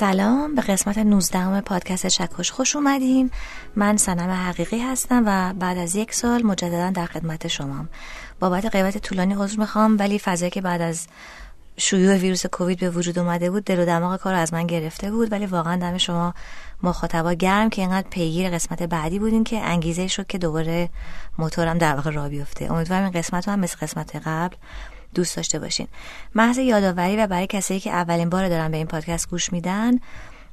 سلام به قسمت 19 پادکست چکش خوش اومدین. من سنم حقیقی هستم و بعد از یک سال مجددا در خدمت شمام. بابت غیبت طولانی عذر می‌خوام ولی فضایی که بعد از شیوع ویروس کووید به وجود اومده بود دل و دماغ کار از من گرفته بود ولی واقعا دم شما مخاطبا گرم که اینقدر پیگیر قسمت بعدی بودین که انگیزه شد که دوباره موتورم در واقع را بیفته. امیدوارم این قسمت هم مثل قسمت قبل دوست داشته باشین. محض یادآوری و برای کسایی که اولین بار دارن به این پادکست گوش میدن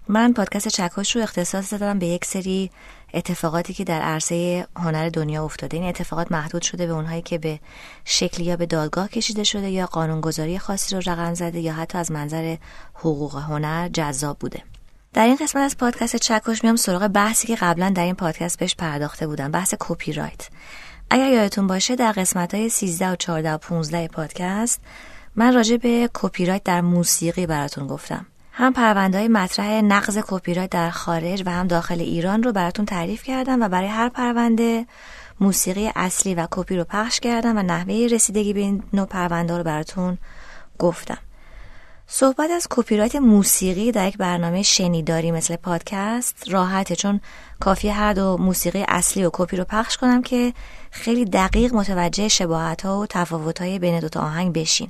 من پادکست چکش رو اختصاص دادم به یک سری اتفاقاتی که در عرصه هنر دنیا افتاده. این اتفاقات محدود شده به اونهایی که به شکلی یا به دادگاه کشیده شده یا قانونگذاری خاصی رو رقم زده یا حتی از منظر حقوق هنر جذاب بوده. در این قسمت از پادکست چکش میام سراغ بحثی که قبلا در این پادکست بهش پرداخته بودم. بحث کپی رایت اگر یادتون باشه در قسمت های 13 و 14 و 15 پادکست من راجع به کپی رایت در موسیقی براتون گفتم. هم پرونده های مطرح نقض کپی رایت در خارج و هم داخل ایران رو براتون تعریف کردم و برای هر پرونده موسیقی اصلی و کپی رو پخش کردم و نحوه رسیدگی به این نوع پرونده رو براتون گفتم. صحبت از کپی رایت موسیقی در یک برنامه شنیداری مثل پادکست راحته چون کافی هر دو موسیقی اصلی و کپی رو پخش کنم که خیلی دقیق متوجه شباهت ها و تفاوت های بین دوتا آهنگ بشین.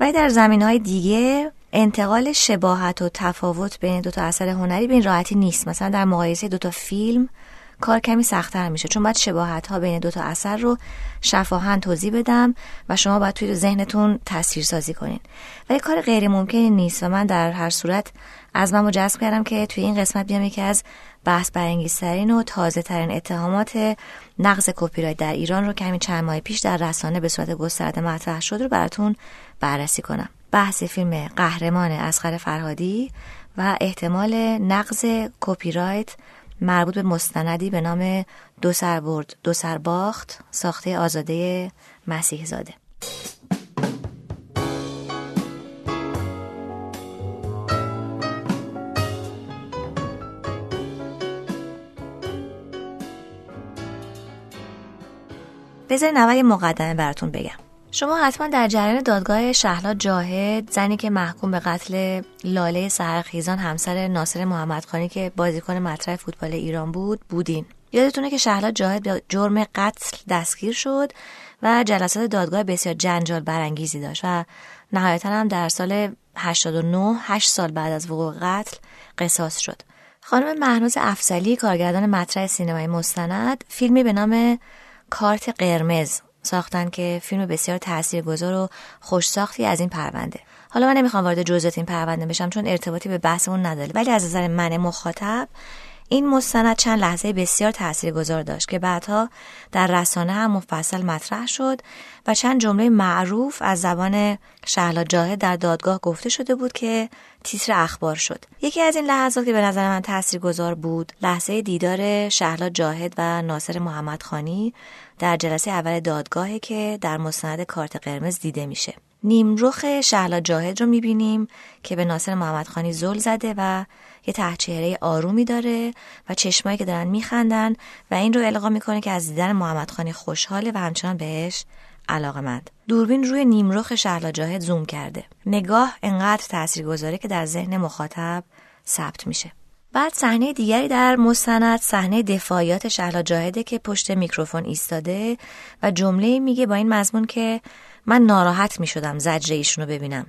ولی در زمین های دیگه انتقال شباهت و تفاوت بین دوتا اثر هنری به این راحتی نیست. مثلا در مقایسه دوتا فیلم کار کمی سختتر میشه چون باید شباهت ها بین دوتا اثر رو شفاهن توضیح بدم و شما باید توی ذهنتون تصویر سازی کنین. ولی کار غیر ممکنی نیست و من در هر صورت از من جذب کردم که توی این قسمت بیام یکی از بحث برانگیزترین و تازه ترین اتهامات نقض کپی در ایران رو که همین چند ماه پیش در رسانه به صورت گسترده مطرح شد رو براتون بررسی کنم. بحث فیلم قهرمان اسخر فرهادی و احتمال نقض کپی رایت مربوط به مستندی به نام دو سر برد دو سر باخت ساخته آزاده مسیح زاده بذارین اول مقدمه براتون بگم. شما حتما در جریان دادگاه شهلا جاهد زنی که محکوم به قتل لاله سرخیزان همسر ناصر محمدخانی که بازیکن مطرح فوتبال ایران بود بودین. یادتونه که شهلا جاهد به جرم قتل دستگیر شد و جلسات دادگاه بسیار جنجال برانگیزی داشت و نهایتا هم در سال 89 8 سال بعد از وقوع قتل قصاص شد. خانم مهنوز افزلی کارگردان مطرح سینمای مستند فیلمی به نام کارت قرمز ساختن که فیلم بسیار تاثیرگذار و خوش ساختی از این پرونده. حالا من نمی‌خوام وارد جزئیات این پرونده بشم چون ارتباطی به بحثمون نداره. ولی از نظر من مخاطب این مستند چند لحظه بسیار تاثیرگذار داشت که بعدها در رسانه هم مفصل مطرح شد و چند جمله معروف از زبان شهلا جاهد در دادگاه گفته شده بود که تیتر اخبار شد. یکی از این لحظات که به نظر من تاثیرگذار بود لحظه دیدار شهلا جاهد و ناصر محمد خانی در جلسه اول دادگاهی که در مستند کارت قرمز دیده میشه. نیمرخ شهلا جاهد رو می‌بینیم که به ناصر محمدخانی زل زده و یه تحچهره آرومی داره و چشمایی که دارن میخندن و این رو القا می‌کنه که از دیدن محمدخانی خوشحاله و همچنان بهش علاقمند دوربین روی نیمرخ شهلا جاهد زوم کرده. نگاه انقدر تاثیرگذاره که در ذهن مخاطب ثبت میشه. بعد صحنه دیگری در مستند صحنه دفاعیات شهلا جاهده که پشت میکروفون ایستاده و جمله میگه با این مضمون که من ناراحت می‌شدم زجر ایشونو ببینم.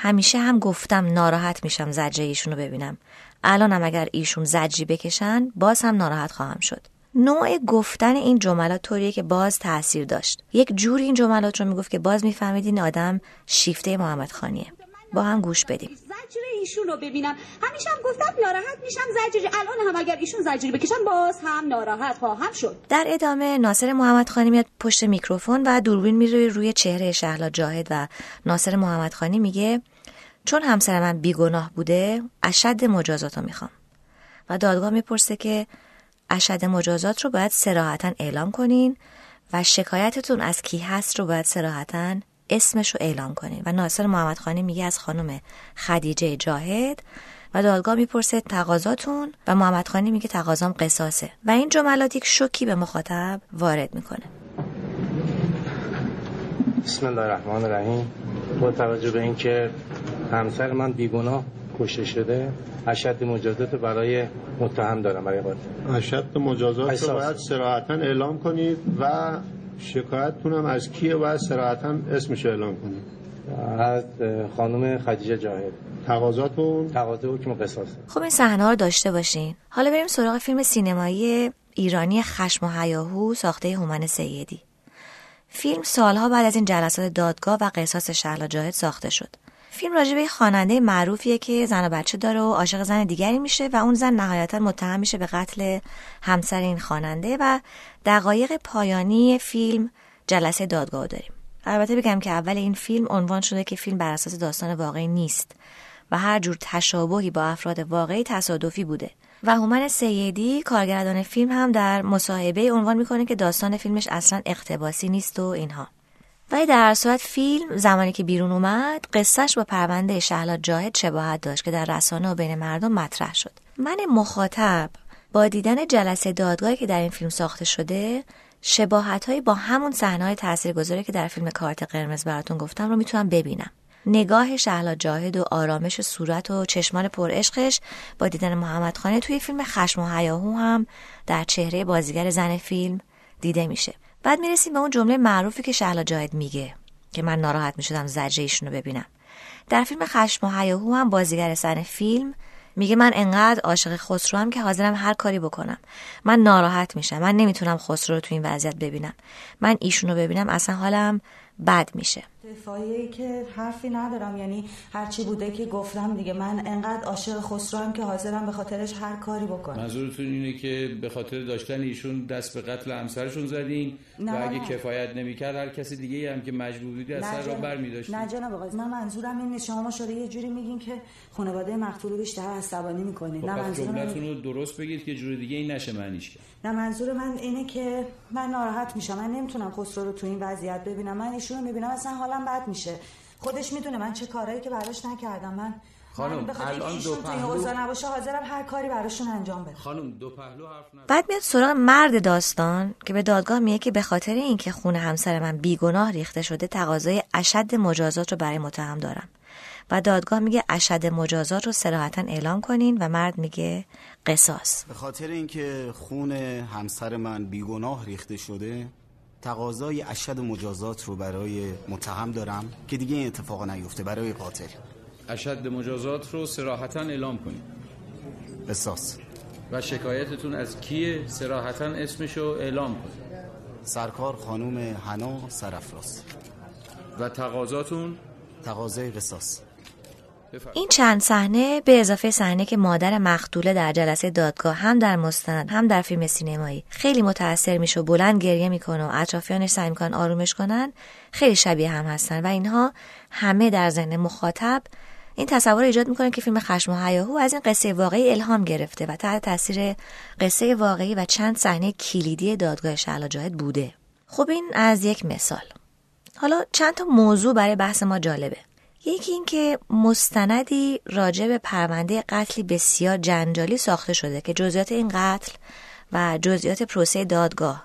همیشه هم گفتم ناراحت میشم زجر ایشونو ببینم. الانم اگر ایشون زجری بکشن باز هم ناراحت خواهم شد. نوع گفتن این جملات طوریه که باز تاثیر داشت. یک جوری این جملات رو می‌گفت که باز می‌فهمید این آدم شیفته محمد خانیه. با هم گوش بدیم. زجر ایشون رو ببینم. همیشه هم گفتم ناراحت میشم زجری. الان هم اگر ایشون زجری بکشن باز هم ناراحت خواهم شد. در ادامه ناصر محمد خانی میاد پشت میکروفون و دوربین میره روی چهره شهلا جاهد و ناصر محمد خانی میگه چون همسر من بیگناه بوده اشد مجازات رو می‌خوام. و دادگاه می‌پرسه که اشد مجازات رو باید سراحتا اعلام کنین و شکایتتون از کی هست رو باید سراحتا اسمش رو اعلام کنین. و ناصر محمد خانی میگه از خانم خدیجه جاهد. و دادگاه می‌پرسه تقاضاتون؟ و محمد خانی میگه تقاضام قصاصه. و این جملات یک شوکی به مخاطب وارد می‌کنه. بسم الله الرحمن الرحیم. با توجه به اینکه همسر من بیگناه کشته شده. اشد مجازات برای متهم دارم برای قاتل اشد مجازات رو باید سراحتا اعلام کنید و شکایتتون هم از کیه باید سراحتا اسمش اعلام کنید. از خانم خدیجه جاهد. تقاضاتون؟ تقاضا حکم قصاص. خب این صحنه رو داشته باشین. حالا بریم سراغ فیلم سینمایی ایرانی خشم و حیاهو ساخته هومن سیدی. فیلم سالها بعد از این جلسات دادگاه و قصاص شهلا جاهد ساخته شد. فیلم راجع به خواننده معروفیه که زن و بچه داره و عاشق زن دیگری میشه و اون زن نهایتا متهم میشه به قتل همسر این خواننده و دقایق پایانی فیلم جلسه دادگاه داریم. البته بگم که اول این فیلم عنوان شده که فیلم بر اساس داستان واقعی نیست و هر جور تشابهی با افراد واقعی تصادفی بوده. و هومن سیدی کارگردان فیلم هم در مصاحبه عنوان می‌کنه که داستان فیلمش اصلا اقتباسی نیست و اینها. ولی در صورت فیلم زمانی که بیرون اومد قصهش با پرونده شهلا جاهد شباهت داشت که در رسانه و بین مردم مطرح شد. من مخاطب با دیدن جلسه دادگاهی که در این فیلم ساخته شده شباهت با همون صحنه های تاثیرگذاری که در فیلم کارت قرمز براتون گفتم رو می‌تونم ببینم. نگاه شهلا جاهد و آرامش صورت و چشمان پرعشقش با دیدن محمد خانه توی فیلم خشم و حیاهو هم در چهره بازیگر زن فیلم دیده میشه. بعد می‌رسیم به اون جمله معروفی که شهلا جاهد میگه که من ناراحت می‌شدم زجه ایشونو ببینم. در فیلم خشم و حیاهو هم بازیگر زن فیلم میگه من انقدر عاشق خسرو هم که حاضرم هر کاری بکنم. من ناراحت میشم. من نمی‌تونم خسرو رو تو این وضعیت ببینم. من ایشونو ببینم. اصلا حالم بد میشه. دفاعی که حرفی ندارم. یعنی هرچی بوده که گفتم دیگه. من انقدر عاشق خسرو هم که حاضرم به خاطرش هر کاری بکنم. منظورتون اینه که به خاطر داشتن ایشون دست به قتل همسرشون زدین؟ و اگه نه. کفایت نمی‌کرد هر کسی دیگه هم که مجبور بودی از سر را برمی‌داشتین نه جناب آقا من منظورم این نیست. شما شده یه جوری میگین که خانواده مقتول بیشتر عصبانی می‌کنید خب، نه منظورم رو درست بگید که جوری دیگه این نشه معنیش کرد نه منظور من اینه که من ناراحت میشم. من نمی‌تونم خسرو رو تو این وضعیت ببینم. من ایشون رو می‌بینم اصلا حالم بد میشه. خودش می‌دونه من چه کارهایی که براش نکردم. من خانم الان دو پهلو نباشه حاضرم هر کاری براشون انجام بدم خانم دو پهلو حرف بعد میاد سراغ مرد داستان که به دادگاه میگه که به خاطر اینکه خون همسر من بیگناه ریخته شده تقاضای اشد مجازات رو برای متهم دارم. و دادگاه میگه اشد مجازات رو صراحتا اعلام کنین و مرد میگه قصاص. به خاطر اینکه خون همسر من بیگناه ریخته شده تقاضای اشد مجازات رو برای متهم دارم که دیگه این اتفاقا نیفته برای قاتل. اشد مجازات رو سراحتا اعلام کنید. قصاص و شکایتتون از کیه؟ سراحتا اسمشو اعلام کنید. سرکار خانوم حنا سرفراز. و تقاضاتون؟ تقاضای قصاص. این چند صحنه به اضافه صحنه که مادر مقتوله در جلسه دادگاه هم در مستند هم در فیلم سینمایی. خیلی متاثر میشه و بلند گریه می‌کنه و اطرافیانش سعی می‌کنن آرومش کنن. خیلی شبیه هم هستن و اینها همه در ذهن مخاطب این تصور ایجاد می‌کنه که فیلم خشم و حیاهو از این قصه واقعی الهام گرفته و تحت تاثیر قصه واقعی و چند صحنه کلیدی دادگاه شعلا جاهد بوده. خب این از یک مثال. حالا چند تا موضوع برای بحث ما جالبه. یکی اینکه مستندی راجع به پرونده قتلی بسیار جنجالی ساخته شده که جزئیات این قتل و جزئیات پروسه دادگاه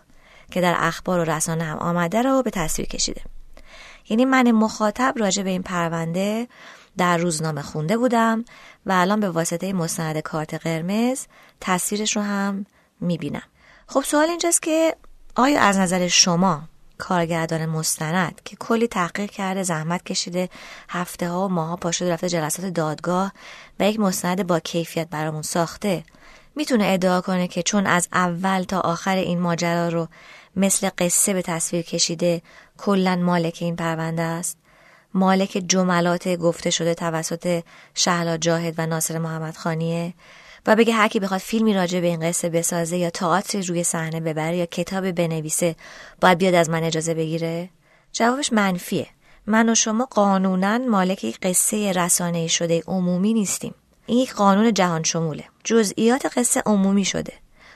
که در اخبار و رسانه هم آمده رو به تصویر کشیده. یعنی من مخاطب راجع به این پرونده در روزنامه خونده بودم و الان به واسطه مستند کارت قرمز تصویرش رو هم می‌بینم. خب سوال اینجاست که آیا از نظر شما کارگردان مستند که کلی تحقیق کرده زحمت کشیده هفته ها و ماه ها پاشده رفته جلسات دادگاه و یک مستند با کیفیت برامون ساخته. می‌تونه ادعا کنه که چون از اول تا آخر این ماجرا رو مثل قصه به تصویر کشیده کلا مالک این پرونده است. مالک جملات گفته شده توسط شهلا جاهد و ناصر محمد خانیه و بگه هر کی بخواد فیلمی راجع به این قصه بسازه یا تئاتری روی صحنه ببره یا کتاب بنویسه باید بیاد از من اجازه بگیره؟ جوابش منفیه. من و شما قانونا مالک یک قصه رسانه شده عمومی نیستیم. این یک قانون جهان شموله. جزئیات قصه عمومی شده.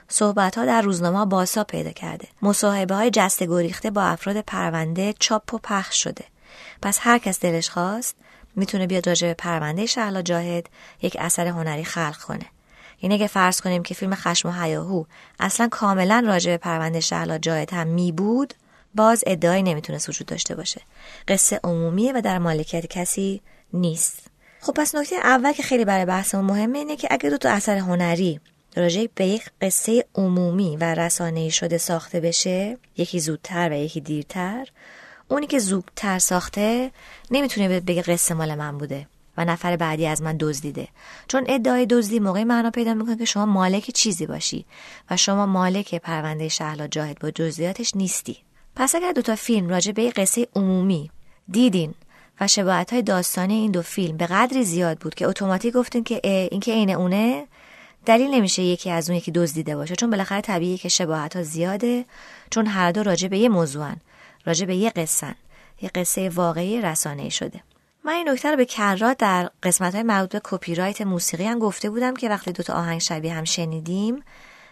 صحبت ها در روزنامه باسا پیدا کرده. مصاحبه های جسته گریخته با افراد پرونده چاپ و پخش شده. پس هر کس دلش خواست می‌تونه بیاد راجع به پرونده شهلا جاهد یک اثر هنری خلق کنه. یعنی اگه فرض کنیم که فیلم خشم و حیاهو اصلا کاملا راجع به پرونده شهلا جاهد هم می بود باز ادعایی نمی‌تونه وجود داشته باشه. قصه عمومیه و در مالکیت کسی نیست. خب پس نکته اول که خیلی برای بحثمون مهمه اینه که اگه دو تا اثر هنری راجع به یک قصه عمومی و رسانه‌ای شده ساخته بشه یکی زودتر و یکی دیرتر اونی که زودتر ساخته نمی‌تونه بگه قصه مال من بوده. و نفر بعدی از من دزدیده. چون ادعای دزدی موقعی معنا پیدا می‌کنه که شما مالک چیزی باشی و شما مالک پرونده شهلا جاهد با جزئیاتش نیستی. پس اگر دوتا فیلم راجع به قصه عمومی دیدین و شباهت های داستانی این دو فیلم به قدری زیاد بود که اتوماتیک گفتین که اینکه عین اونه دلیل نمیشه یکی از اون یکی دزدیده باشه. چون بالاخره طبیعیه که شباهت ها زیاده چون هر دو راجع به یه موضوعن راجع به یه قصن یه قصه واقعی رسانه شده. من این نکته رو به کرات در قسمت های مربوط به کپی رایت موسیقی هم گفته بودم که وقتی دوتا آهنگ شبیه هم شنیدیم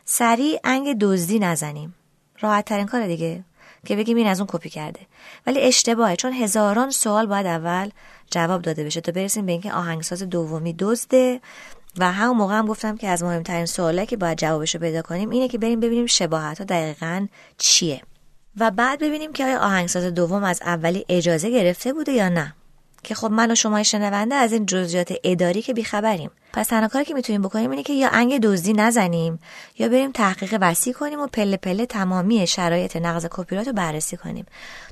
سریع انگ دزدی نزنیم. راحت ترین کار دیگه که بگیم این از اون کپی کرده. ولی اشتباهه چون هزاران سوال باید اول جواب داده بشه تا برسیم به اینکه آهنگساز دومی دزده. و همون موقع هم گفتم که از مهمترین سوالا که باید جوابش رو پیدا کنیم اینه که بریم ببینیم شباهت ها دقیقا چیه. و بعد ببینیم که آیا آهنگساز دوم از اولی اجازه گرفته بوده یا نه. که خب من و شما شنونده از این جزئیات اداری که بیخبریم. پس تنها کاری که می‌تونیم بکنیم اینه که یا انگ دزدی نزنیم یا بریم تحقیق وسیع کنیم و پله پله تمامی شرایط نقض کپی رو بررسی کنیم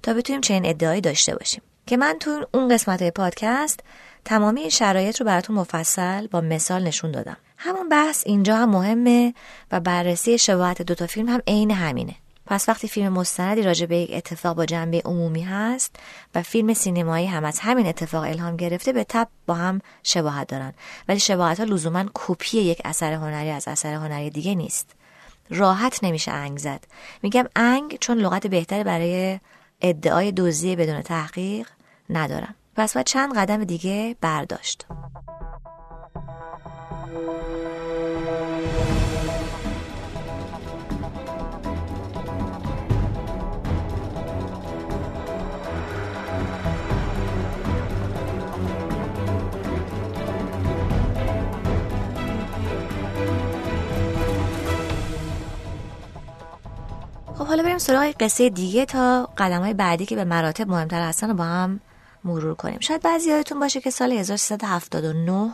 تا بتونیم چنین ادعایی داشته باشیم. که من تو اون قسمت های پادکست تمامی شرایط رو براتون مفصل با مثال نشون دادم. همون بحث اینجا هم مهمه و بررسی شباهت دوتا فیلم هم عین همینه. پس وقتی فیلم مستندی راجع به یک اتفاق با جنبه عمومی هست و فیلم سینمایی هم از همین اتفاق الهام گرفته به تب با هم شباهت دارن. ولی شباهت ها لزوما کپی یک اثر هنری از اثر هنری دیگه نیست. راحت نمیشه انگ زد. میگم انگ چون لغت بهتری برای ادعای دزدی بدون تحقیق ندارم. پس باید چند قدم دیگه برداشت. خب حالا بریم سراغ قصه دیگه تا قدم های بعدی که به مراتب مهمتر هستن رو با هم مرور کنیم. شاید بعضی یادتون باشه که سال 1379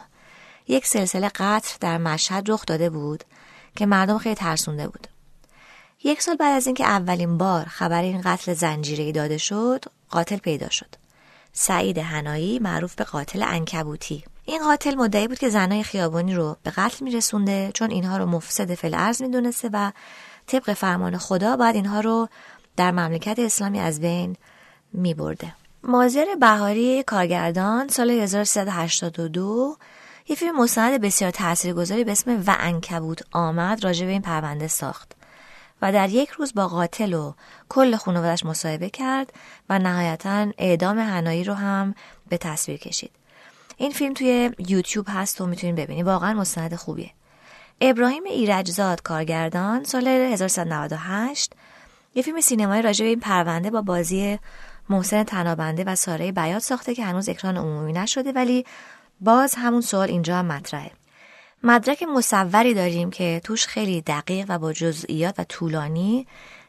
یک سلسله قطر در مشهد رخ داده بود که مردم خیلی ترسونده بود. یک سال بعد از اینکه اولین بار خبر این قتل زنجیره داده شد قاتل پیدا شد. سعید هنایی معروف به قاتل انکبوتی این قاتل مدعی بود که زنای خیابانی رو به قتل میرسونده چون اینها رو مفسد فل ارز می‌دونسته و طبق فرمان خدا باید اینها رو در مملکت اسلامی از بین می برده. مازر بهاری کارگردان سال 1382 یه فیلم مستند بسیار تاثیرگذاری به اسم و انکبوت آمد راجع به این پرونده ساخت و در یک روز با قاتل و کل خانوادش مصاحبه کرد و نهایتا اعدام هنایی رو هم به تصویر کشید. این فیلم توی یوتیوب هست و می‌تونید ببینید واقعا مستند خوبیه. ابراهیم ایرجزاد کارگردان سال 1398 یه فیلم سینمایی راجع به این پرونده با بازی محسن تنابنده و ساره بیات ساخته که هنوز اکران عمومی نشده ولی باز همون سوال اینجا هم مطرحه. مدرک مصوری داریم که توش خیلی دقیق و با جزئیات و طولانی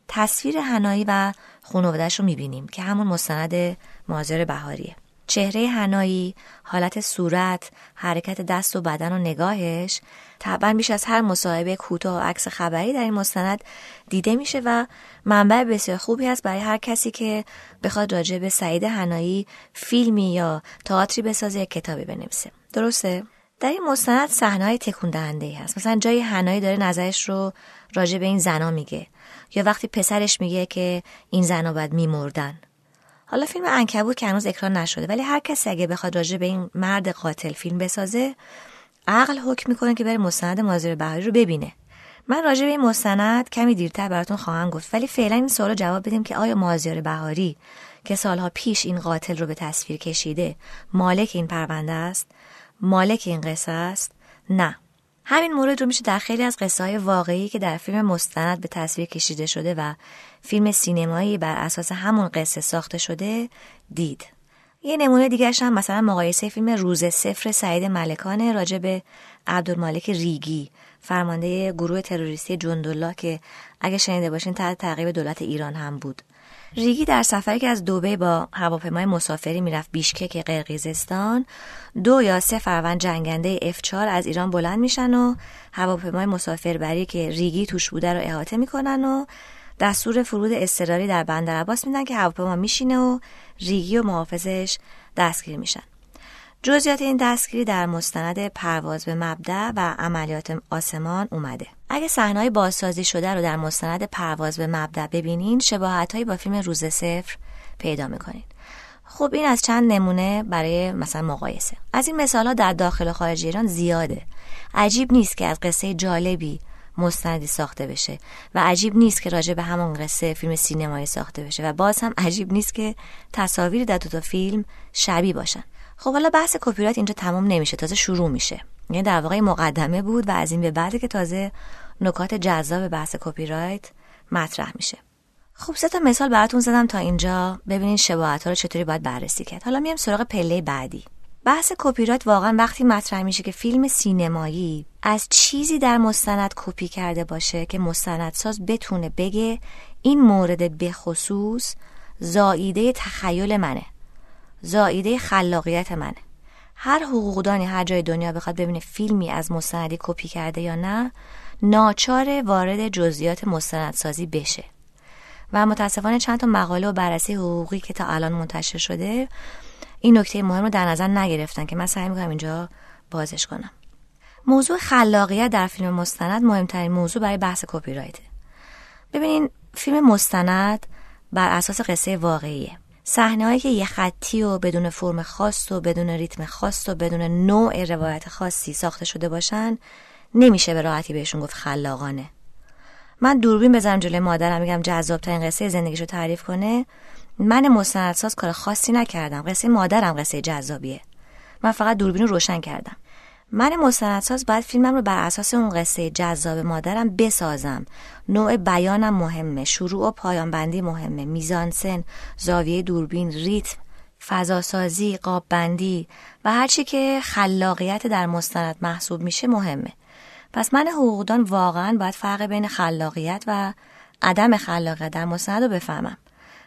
تصویر هنایی و خانوادهش رو می‌بینیم که همون مستند مازر بهاریه. چهره هنایی، حالت صورت، حرکت دست و بدن و نگاهش. طبعا بیش از هر مصاحبه کوتاه و عکس خبری در این مستند دیده میشه و منبع بسیار خوبی هست برای هر کسی که بخواد راجع به سعید هنایی فیلمی یا تئاتری بسازه یا کتابی بنویسه. درسته؟ در این مستند صحنه‌های تکون دهنده ای هست. مثلا جای هنایی داره نظرش رو راجع به این زنا میگه یا وقتی پسرش میگه که این زنا باید میمردن. حالا فیلم انکبوت که هنوز اکران نشده ولی هر کسی اگه بخواد راجع به این مرد قاتل فیلم بسازه عقل حکم می‌کنه که بره مستند مازر بهاری رو ببینه. من راجع به این مستند کمی دیرتر براتون خواهم گفت ولی فعلا این سوال جواب بدیم که آیا مازیار بهاری که سالها پیش این قاتل رو به تصویر کشیده مالک این پرونده است؟ مالک این قصه است؟ نه. همین مورد رو میشه در خیلی از قصه های واقعی که در فیلم مستند به تصویر کشیده شده و فیلم سینمایی بر اساس همون قصه ساخته شده دید. یه نمونه دیگه هم مثلا مقایسه فیلم روز سفر سعید ملکانه راجع به عبدالمالک ریگی فرمانده گروه تروریستی جندالله که اگه شنیده باشین تحت تعقیب دولت ایران هم بود ریگی در سفری که از دوبه با هواپیمای مسافری می‌رفت بیشکک قرقیزستان دو یا سه فروند جنگنده F4 از ایران بلند میشن و هواپیمای مسافربری که ریگی توش بوده رو احاطه می‌کنن و دستور فرود اضطراری در بندر عباس میدن که هواپیما میشینه و ریگی و محافظش دستگیر میشن. جزئیات این دستگیری در مستند پرواز به مبدع و عملیات آسمان اومده. اگه صحنه‌های بازسازی شده رو در مستند پرواز به مبدع ببینین شباهتهایی با فیلم روز صفر پیدا می‌کنین. خب این از چند نمونه برای مثلا مقایسه. از این مثال ها در داخل و خارج ایران زیاده. عجیب نیست که از قصه جالبی مستندی ساخته بشه. و عجیب نیست که راجع به همون قصه فیلم سینمایی ساخته بشه. و باز هم عجیب نیست که تصاویر در دو تا فیلم شبیه باشن. خب حالا بحث کپی اینجا تمام نمیشه. تازه شروع میشه. یعنی در واقع مقدمه بود و از این به بعد که تازه نکات جذاب بحث کپی رایت مطرح میشه. خب سه تا مثال براتون زدم تا اینجا ببینین شباهت ها رو چطوری باید بررسی کرد. حالا میام سراغ پله بعدی. بحث کپی رایت واقعا وقتی مطرح میشه که فیلم سینمایی از چیزی در مستند کپی کرده باشه که مستندساز بتونه بگه این مورد بخصوص زاییده تخیل منه زاییده خلاقیت منه. هر حقوقدانی هر جای دنیا بخواد ببینه فیلمی از مستندی کپی کرده یا نه ناچار وارد جزئیات مستندسازی بشه. و متاسفانه چند تا مقاله و بررسی حقوقی که تا الان منتشر شده این نکته مهم رو در نظر نگرفتن که من سعی می‌کنم اینجا بازش کنم. موضوع خلاقیت در فیلم مستند مهمترین موضوع برای بحث کپی رایته ببینین فیلم مستند بر اساس قصه واقعیه. صحنه که یه خطی و بدون فرم خاص و بدون ریتم خاص و بدون نوع روایت خاصی ساخته شده باشن نمیشه به راحتی بهشون گفت خلاقانه. من دوربین بزنم جلوی مادرم میگم جذاب ترین قصه زندگیشو تعریف کنه. من مستندساز کار خاصی نکردم. قصه مادرم قصه جذابیه. من فقط دوربین رو روشن کردم. من مستندساز باید فیلمم رو بر اساس اون قصه جذاب مادرم بسازم. نوع بیانم مهمه. شروع و پایان بندی مهمه. میزانسن زاویه دوربین ریتم فضاسازی قاب بندی و هرچی که خلاقیت در مستند محسوب میشه مهمه. پس من حقوقدان واقعا باید فرق بین خلاقیت و عدم خلاقیت در مستند رو بفهمم.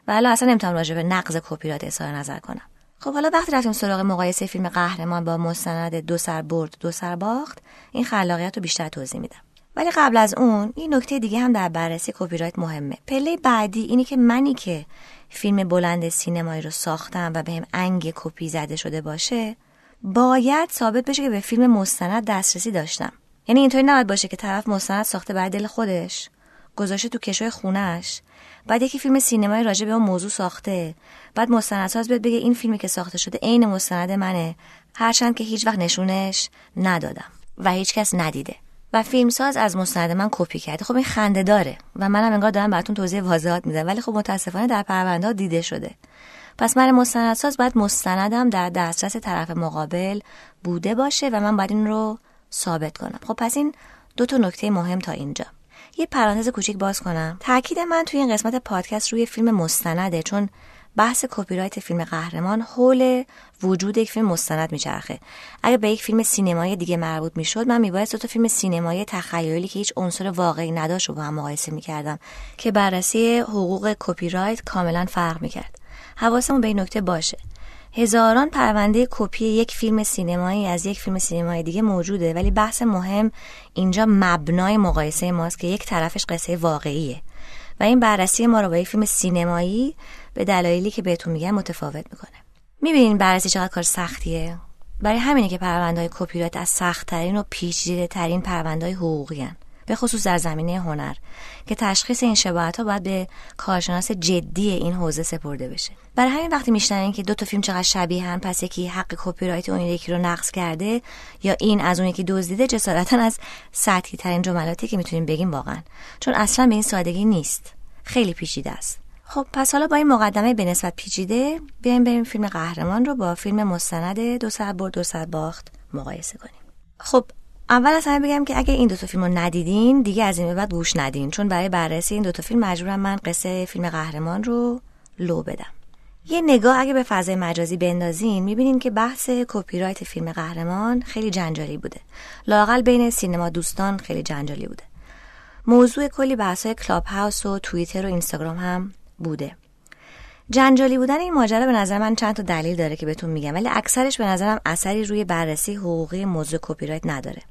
و اصلا نمی‌تونم راجع به نقض کپی رایت اظهار نظر کنم. خب حالا وقتی رفتیم سراغ مقایسه فیلم قهرمان با مستند دو سر برد دو سر باخت این خلاقیت رو بیشتر توضیح میدم. ولی قبل از اون این نکته دیگه هم در بررسی کپی رایت مهمه. پله بعدی اینه که منی که فیلم بلند سینمایی رو ساختم و بهم انگ کپی زده شده باشه باید ثابت بشه که به فیلم مستند دسترسی داشتم. یعنی اینطوری نباید باشه که طرف مستند ساخته بر دل خودش گذاشته تو کشوی خونش بعد یکی فیلم سینمایی راجع به اون موضوع ساخته. بعد مستندساز بیاد بگه این فیلمی که ساخته شده عین مستند منه. هرچند که هیچ وقت نشونش ندادم و هیچ کس ندیده. و فیلمساز از مستند من کپی کرده. خب این خنده داره و منم انگار دارم براتون توضیح واضحات میدم. ولی خب متاسفانه در پرونده دیده شده. پس من مستندساز باید مستندم در دسترس طرف مقابل بوده باشه و من باید این رو ثابت کنم. خب پس این دو تا نکته مهم تا اینجا. یه پرانتز کوچیک باز کنم. تاکید من توی این قسمت پادکست روی فیلم مستنده چون بحث کپی رایت فیلم قهرمان حول وجود یک فیلم مستند میچرخه. اگه به یک فیلم سینمایی دیگه مربوط می‌شد من میبایست دو تا فیلم سینمایی تخیلی که هیچ عنصر واقعی نداشت رو با هم مقایسه می‌کردم که بررسی حقوق کپی رایت کاملا فرق می‌کرد. حواسمون به این نکته باشه. هزاران پرونده کپی یک فیلم سینمایی از یک فیلم سینمایی دیگه موجوده ولی بحث مهم اینجا مبنای مقایسه ماست که یک طرفش قصه واقعیه. و این بررسی ما رو با یک فیلم سینمایی به دلایلی که بهتون میگم متفاوت می‌کنه. می‌بینین بررسی چقدر کار سختیه؟ برای همینه که پرونده های کپی از سختترین و پیچیده ترین پرونده های حقوقی به خصوص در زمینه هنر که تشخیص این شباهت ها باید به کارشناس جدی این حوزه سپرده بشه. برای همین وقتی میشنن که دو تا فیلم چقدر شبیه هم پس یکی حق کپی رایت اون یکی رو نقض کرده یا این از اون یکی دزدیده جسارتا از سطحی ترین جملاتی که می‌تونیم بگیم واقعا. چون اصلا به این سادگی نیست. خیلی پیچیده است. خب پس حالا با این مقدمه به نسبت پیچیده بیایم بریم فیلم قهرمان رو با فیلم مستند دو سر برد دو سر باخت مقایسه کنیم. خب اول از همه بگم که اگه این دو تا فیلم رو ندیدین دیگه از این بعد گوش ندین. چون برای بررسی این دو تا فیلم مجبورم من قصه فیلم قهرمان رو لو بدم. یه نگاه اگه به فضای مجازی بندازین می‌بینین که بحث کپی رایت فیلم قهرمان خیلی جنجالی بوده. لاقل بین سینما دوستان خیلی جنجالی بوده. موضوع کلی بحث کلاب هاوس و توییتر و اینستاگرام هم بوده. جنجالی بودن این ماجرا به نظر من چند تا دلیل داره که بهتون میگم ولی اکثرش به نظرم اثری روی بررسی حقوقی موضوع کپی رایت نداره.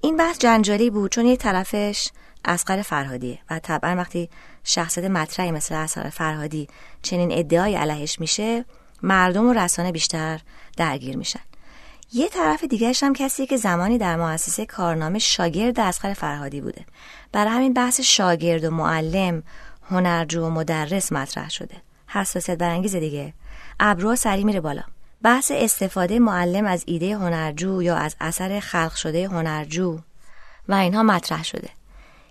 این بحث جنجالی بود چون یک طرفش اسقر فرهادیه و طبعا وقتی شخصیت مطرحی مثل اسقر فرهادی چنین ادعای علیهش میشه مردم و رسانه بیشتر درگیر میشن. یه طرف دیگرش هم کسی که زمانی در مؤسسه کارنامه شاگرد اسقر فرهادی بوده. برای همین بحث شاگرد و معلم هنرجو و مدرس مطرح شده. حساسیت برانگیز دیگه. ابرو سری میره بالا. بحث استفاده معلم از ایده هنرجو یا از اثر خلق شده هنرجو. و اینها مطرح شده.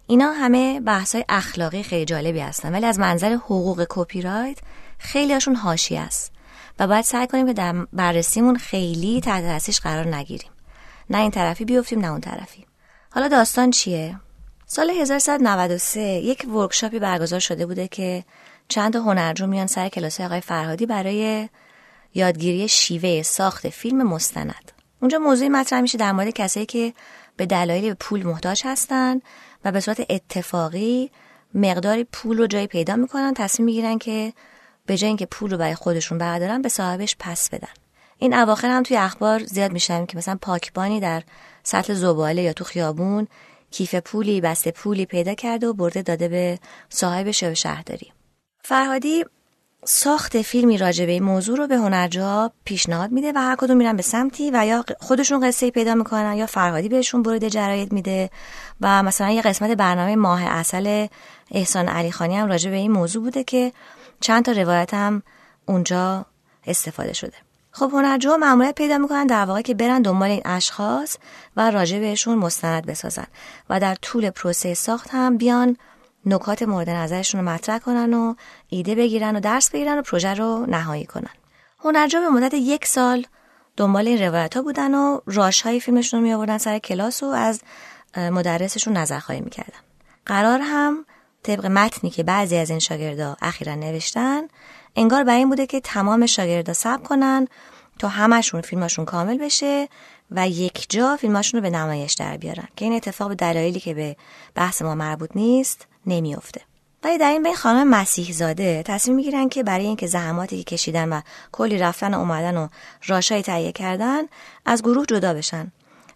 اینا همه بحث های اخلاقی خیلی جالبی هستن ولی از منظر حقوق کپی رایت خیلی هاشون هاشی است. و باید سعی کنیم که در بررسیمون خیلی تحت قرار نگیریم. نه این طرفی بیفتیم نه اون طرفی. حالا داستان چیه؟ سال 1393 یک ورکشاپی برگزار شده بوده که چند هنرجو میان سر کلاس آقای فرهادی برای یادگیری شیوه ساخت فیلم مستند. اونجا موضوعی مطرح میشه در مورد کسایی که به دلایل پول محتاج هستن و به صورت اتفاقی مقداری پول رو جایی پیدا می‌کنن تصمیم می‌گیرن که به جای اینکه پول رو برای خودشون بردارن به صاحبش پس بدن. این اواخر هم توی اخبار زیاد میشن که مثلا پاکبانی در سطل زباله یا تو خیابون کیف پولی بسته پولی پیدا کرده و برده داده به صاحبش به شهرداری. فرهادی ساخت فیلمی راجع به این موضوع رو به هنرجا پیشنهاد میده و هر کدوم میرن به سمتی و یا خودشون قصه پیدا می‌کنن یا فرهادی بهشون برده جراید میده و مثلا یه قسمت برنامه ماه اصل احسان علی خانی هم راجع به این موضوع بوده که چند تا روایت هم اونجا استفاده شده. خب هنرجو معمولیت پیدا می‌کنن در واقع که برن دنبال این اشخاص و راجع بهشون مستند بسازن و در طول پروسه ساخت هم بیان نکات مورد نظرشون رو مطرح کنن و ایده بگیرن و درس بگیرن و پروژه رو نهایی کنن. هنرجو به مدت یک سال دنبال این روایت ها بودن و راش های فیلمشون رو می آوردن سر کلاس و از مدرسشون نظرخواهی می‌کردن. قرار هم طبق متنی که بعضی از این شاگردا اخیرا نوشتن انگار بر این بوده که تمام شاگردا سب کنن تا همشون فیلمشون کامل بشه و یک جا فیلماشون رو به نمایش در بیارن. که این اتفاق به دلایلی که به بحث ما مربوط نیست نمیافته. ولی در این بین خانم مسیح زاده تصمیم می‌گیرن که برای اینکه زحماتی که کشیدن و کلی رفتن و اومدن و راشایی تهیه کردن از گروه جدا بشن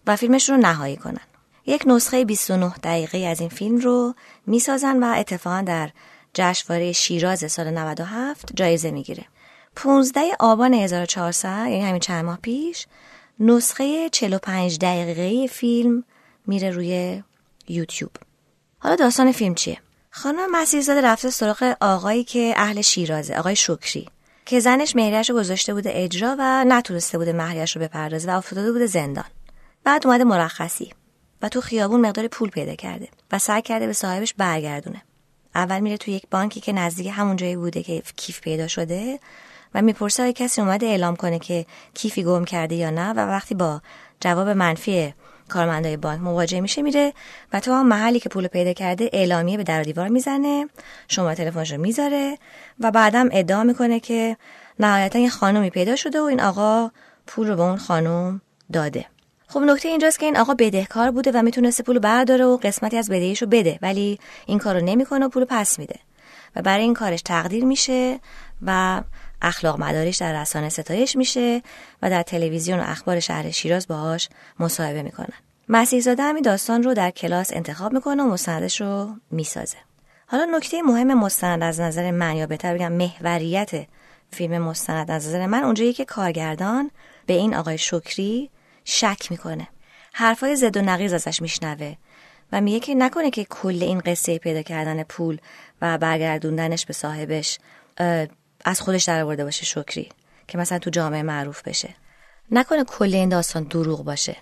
و فیلمشون رو نهایی کنن. یک نسخه 29 دقیقه از این فیلم رو می‌سازن و اتفاقا در جشنواره شیراز سال 97 جایزه می‌گیره. 15 آبان 1400 یعنی همین چند ماه پیش نسخه 45 دقیقه فیلم میره روی یوتیوب. حالا داستان فیلم چیه؟ خانم مسیحزاده رفته سراغ آقایی که اهل شیرازه آقای شکری که زنش مهریش رو گذاشته بوده اجرا و نتونسته بوده مهریش رو بپردازه و افتاده بوده زندان. بعد اومده مرخصی و تو خیابون مقدار پول پیدا کرده و سعی کرده به صاحبش برگردونه. اول میره تو یک بانکی که نزدیک همون جایی بوده که کیف پیدا شده و می‌پرسه آیا کسی اومده اعلام کنه که کیفی گم کرده یا نه و وقتی با جواب منفی کارمندای بانک مواجه میشه میره و تو هم محلی که پول پیدا کرده اعلامیه به در و دیوار می‌زنه شما تلفنش رو می‌ذاره و بعدم ادعا می‌کنه که نهایتا یه خانومی پیدا شده و این آقا پول رو به اون خانم داده. خب نکته اینجاست که این آقا بدهکار بوده و می‌تونسته پول برداره و قسمتی از بدهیشو بده ولی این کارو نمی‌کنه و پول پس میده. و برای این کارش تقدیر میشه و اخلاق مدارش در رسانه ستایش میشه و در تلویزیون و اخبار شهر شیراز باهاش مصاحبه می‌کنن. مسیح زاده همین داستان رو در کلاس انتخاب می‌کنه و مستندش رو می‌سازه. حالا نکته مهم مستند از نظر من یا بهتر بگم محوریت فیلم مستند از نظر من اونجایی که کارگردان به این آقای شکری شک می‌کنه. حرفای زد و نقیز ازش میشنوه و میگه که نکنه که کل این قصه پیدا کردن پول و برگردوندنش به صاحبش از خودش در آورده باشه شکری. که مثلا تو جامعه معروف بشه. نکنه کل این داستان دروغ باشه.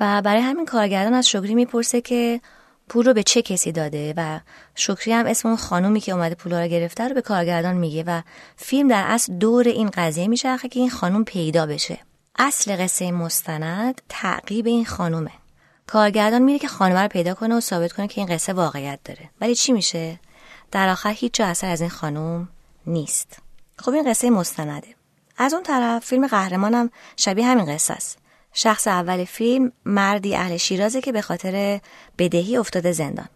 و برای همین کارگردان از شکری می‌پرسه که پول رو به چه کسی داده و شکری هم اسم اون خانومی که اومده پول رو گرفته رو به کارگردان میگه و فیلم در اصل دور این قضیه میشه که این خانوم پیدا بشه. اصل قصه مستند تعقیب این خانومه. کارگردان میره که خانومه رو پیدا کنه و ثابت کنه که این قصه واقعیت داره. ولی چی میشه؟ در آخر هیچ جا اثر از این خانوم نیست. خب این قصه مستنده. از اون طرف فیلم قهرمانم شبیه همین قصه است. شخص اول فیلم مردی اهل شیرازه که به خاطر بدهی افتاده زندان.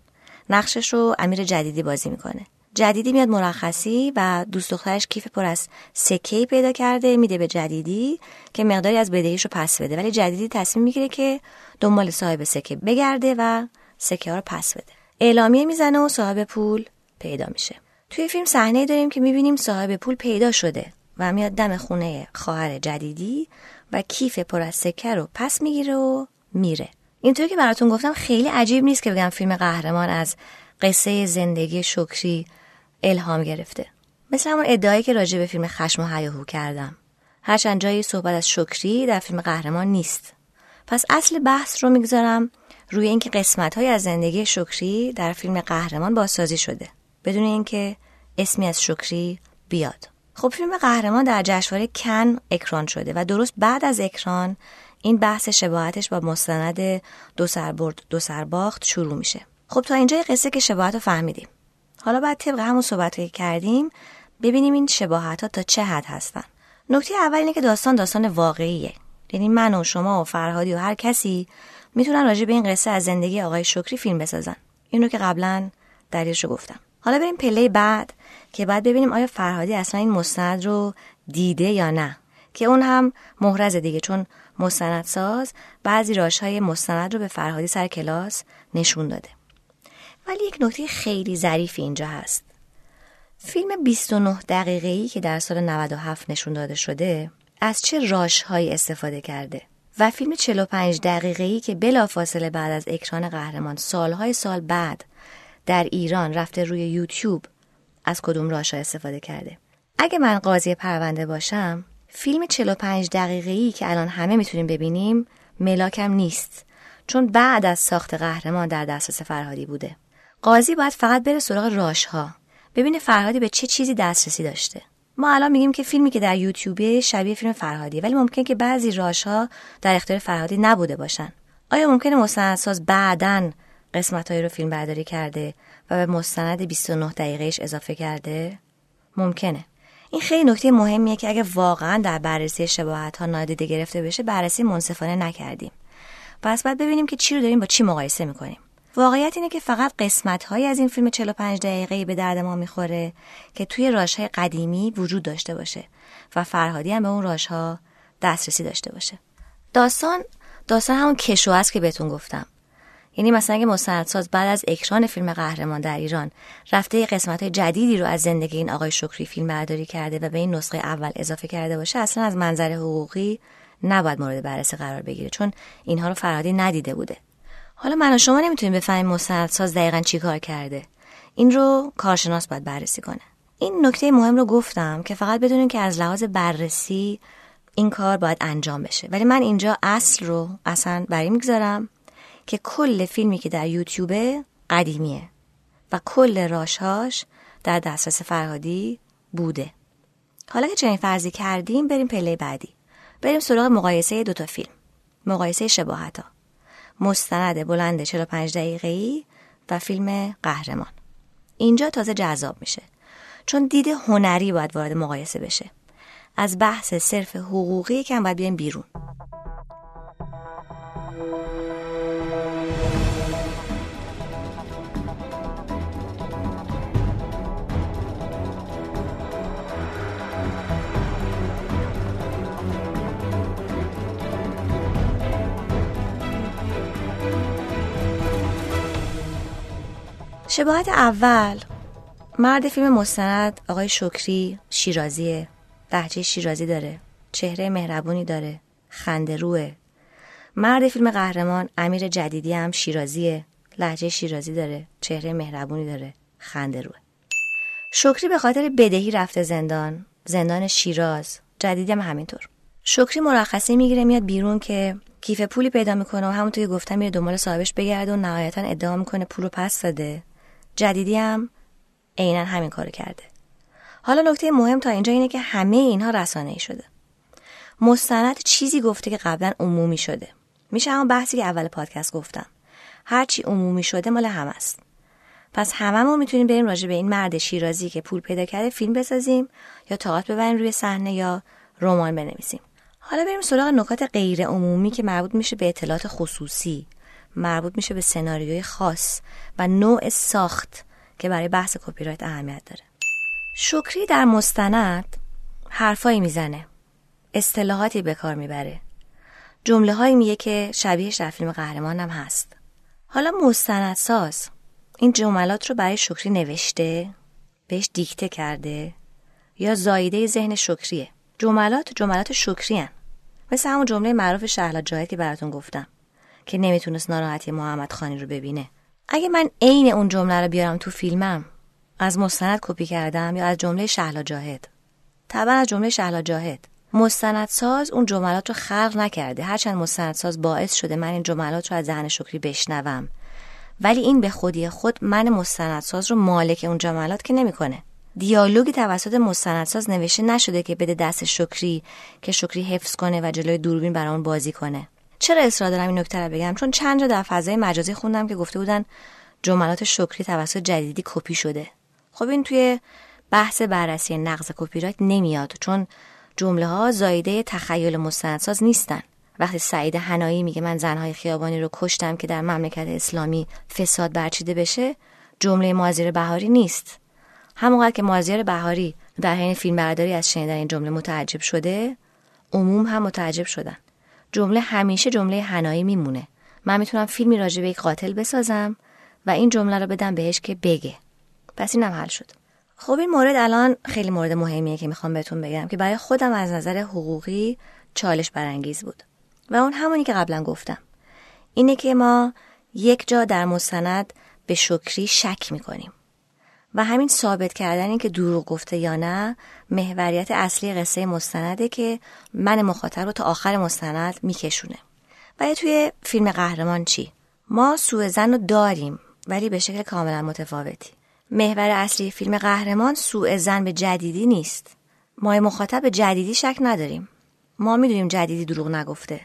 نقشش رو امیر جدیدی بازی می‌کنه. جدیدی میاد مرخصی و دوست دخترش کیف پر از سکه پیدا کرده میده به جدیدی که مقداری از بدهیش رو پس بده. ولی جدیدی تصمیم می‌گیره که دنبال صاحب سکه بگرده و سکه ها رو پس بده. اعلامیه می‌زنه و صاحب پول پیدا میشه. توی فیلم صحنه داریم که می‌بینیم صاحب پول پیدا شده و میاد دم خونه خواهر جدیدی و کیف پر از سکه رو پس می‌گیره و میره. اینطور که براتون گفتم خیلی عجیب نیست که بگم فیلم قهرمان از قصه زندگی شکری الهام گرفته. مثل همون ادعایی که راجع به فیلم خشم و هیاهو کردم. هرچند جایی صحبت از شکری در فیلم قهرمان نیست. پس اصل بحث رو می‌گذارم روی اینکه قسمت های از زندگی شکری در فیلم قهرمان بازسازی شده. بدون اینکه اسمی از شکری بیاد. خب فیلم قهرمان در جشنواره کن اکران شده و درست بعد از اکران این بحث شباهتش با مستند دو سربرد دو سرباخت شروع میشه. خب تا اینجا قصه که شباهت رو فهمیدیم. حالا بعد طبق همون صحبت که کردیم ببینیم این شباهت ها تا چه حد هستن. نکته اول اینه که داستان داستان واقعیه. یعنی من و شما و فرهادی و هر کسی می‌تونن راجع به این قصه از زندگی آقای شکری فیلم بسازن. اینو که قبلا دلیلش گفتم. حالا بریم پله بعد که بعد ببینیم آیا فرهادی اصلا این مستند رو دیده یا نه. که اون هم محرز دیگه چون مستندساز بعضی راش های مستند رو به فرهادی سر کلاس نشون داده. ولی یک نکته خیلی ظریفی اینجا هست. فیلم 29 دقیقه ای که در سال 97 نشون داده شده از چه راش های استفاده کرده؟ و فیلم 45 دقیقه ای که بلافاصله بعد از اکران قهرمان سالهای سال بعد در ایران رفته روی یوتیوب از کدوم ها استفاده کرده؟ اگه من قاضی پرونده باشم فیلم 45 دقیقه ای که الان همه می‌تونیم ببینیم ملاکم نیست چون بعد از ساخت قهرمان در دسترس فرهادی بوده. قاضی باید فقط بره سراغ راش ها ببینه فرهادی به چه چیزی دسترسی داشته. ما الان میگیم که فیلمی که در یوتیوبه شبیه فیلم فرهادی ولی ممکن که بعضی راش ها در اختیار فرهادی نبوده باشن. آیا ممکنه مستندساز بعدا قسمت رو فیلم برداری کرده و به مستند 29 دقیقهش اضافه کرده؟ ممکنه. این خیلی نکته مهمیه که اگه واقعا در بررسی شباهت ها نادیده گرفته بشه بررسی منصفانه نکردیم. پس بعد ببینیم که چی رو داریم با چی مقایسه می‌کنیم. واقعیت اینه که فقط قسمت های از این فیلم 45 دقیقه‌ای به درد ما می‌خوره که توی راش های قدیمی وجود داشته باشه و فرهادی هم به اون راش ها دسترسی داشته باشه. داستان داستان همون کشو است که بهتون گفتم. یعنی مثلا اگه مستندساز بعد از اکران فیلم قهرمان در ایران رفته قسمت های جدیدی رو از زندگی این آقای شکری فیلم برداری کرده و به این نسخه اول اضافه کرده باشه اصلا از منظر حقوقی نباید مورد بررسی قرار بگیره چون اینها رو فرهادی ندیده بوده. حالا من و شما نمی‌تونیم بفهمیم مستندساز دقیقا چی کار کرده. این رو کارشناس باید بررسی کنه. این نکته مهم رو گفتم که فقط بدونین که از لحاظ بررسی این کار باید انجام بشه. ولی من اینجا اصل رو اصلا بری می‌گذارم. که کل فیلمی که در یوتیوبه قدیمیه و کل راشهاش در دسترس فرهادی بوده. حالا که چنین فرضی کردیم بریم پله بعدی. بریم سراغ مقایسه دوتا فیلم. مقایسه شباهت ها مستند بلند 45 دقیقه ای و فیلم قهرمان. اینجا تازه جذاب میشه. چون دید هنری باید وارد مقایسه بشه. از بحث صرف حقوقی کم باید بیایم بیرون. شباهت اول؟ مرد فیلم مستند آقای شکری شیرازیه. لحجه شیرازی داره. چهره مهربونی داره. خنده روه. مرد فیلم قهرمان امیر جدیدی هم شیرازیه. لحجه شیرازی داره. چهره مهربونی داره. خنده روه. شکری به خاطر بدهی رفته زندان. زندان شیراز. جدیدی هم همینطور. شکری مرخصی می‌گیره میاد بیرون که کیف پولی پیدا می‌کنه و همونطور که گفتم میره دنبال صاحبش بگرده و نهایتا ادعا می‌کنه پول رو پس داده. جدیدی هم عینا همین کارو کرده. حالا نکته مهم تا اینجا اینه که همه اینها رسانه ای شده. مستند چیزی گفته که قبلا عمومی شده. میشه همون بحثی که اول پادکست گفتم. هرچی عمومی شده مال هم است. پس هممون می‌تونیم بریم راجع به این مرد شیرازی که پول پیدا کرده فیلم بسازیم یا تاعت ببریم روی صحنه یا رمان بنویسیم. حالا بریم سراغ نکات غیر عمومی که مربوط میشه به اطلاعات خصوصی. مربوط میشه به سناریوی خاص و نوع ساخت که برای بحث کپی رایت اهمیت داره. شکری در مستند حرفایی می‌زنه اصطلاحاتی به کار می‌بره. جمله هایی میگه که شبیهش در فیلم قهرمان هم هست. حالا مستندساز این جملات رو برای شکری نوشته بهش دیکته کرده یا زایده ذهن شکریه؟ جملات جملات شکری هن. مثل همون جمله معروف شهلا جاهد که براتون گفتم. که نمی‌تونست ناراحتی محمد خانی رو ببینه. اگه من عین اون جمله رو بیارم تو فیلمم از مستند کپی کردم یا از جمله شهلا جاهد؟ طبعا از جمله شهلا جاهد. مستندساز اون جملات رو خلق نکرده. هرچند مستندساز باعث شده من این جملات رو از ذهن شکری بشنوم. ولی این به خودی خود من مستندساز رو مالک اون جملات که نمی‌کنه. دیالوگی توسط مستندساز نوشته نشده که بده دست شکری که شکری حفظ کنه و جلوی دوربین برامون بازی کنه. چرا اصرار دارم این نکته رو بگم؟ چون چند جا در فضای مجازی خوندم که گفته بودن جملات شکری توسط جدیدی کپی شده. خب این توی بحث بررسی نقض کپی رایت نمیاد چون جمله ها زایده تخیل مستندساز نیستن. وقتی سعید هنایی میگه من زنهای خیابانی رو کشتم که در مملکت اسلامی فساد برچیده بشه جمله مازیر بهاری نیست. همونقدر که مازیر بهاری در حین فیلم برداری از شنیدن این جمله متعجب شده عموم هم متعجب شدن. جمله همیشه جمله هنایی میمونه. من می‌تونم فیلمی راجع به یک قاتل بسازم و این جمله رو بدم بهش که بگه. پس اینم حل شد. خب این مورد الان خیلی مورد مهمیه که می‌خوام بهتون بگم که برای خودم از نظر حقوقی چالش برانگیز بود. و اون همونی که قبلا گفتم. اینه که ما یک جا در مستند به شکری شک می‌کنیم. و همین ثابت کردن این که دروغ گفته یا نه محوریت اصلی قصه مستنده که من مخاطب رو تا آخر مستند میکشونه. و توی فیلم قهرمان چی؟ ما سوء زن رو داریم ولی به شکل کاملا متفاوتی. محور اصلی فیلم قهرمان سوء زن به جدیدی نیست. ما مخاطب به جدیدی شک نداریم. ما می‌دونیم جدیدی دروغ نگفته.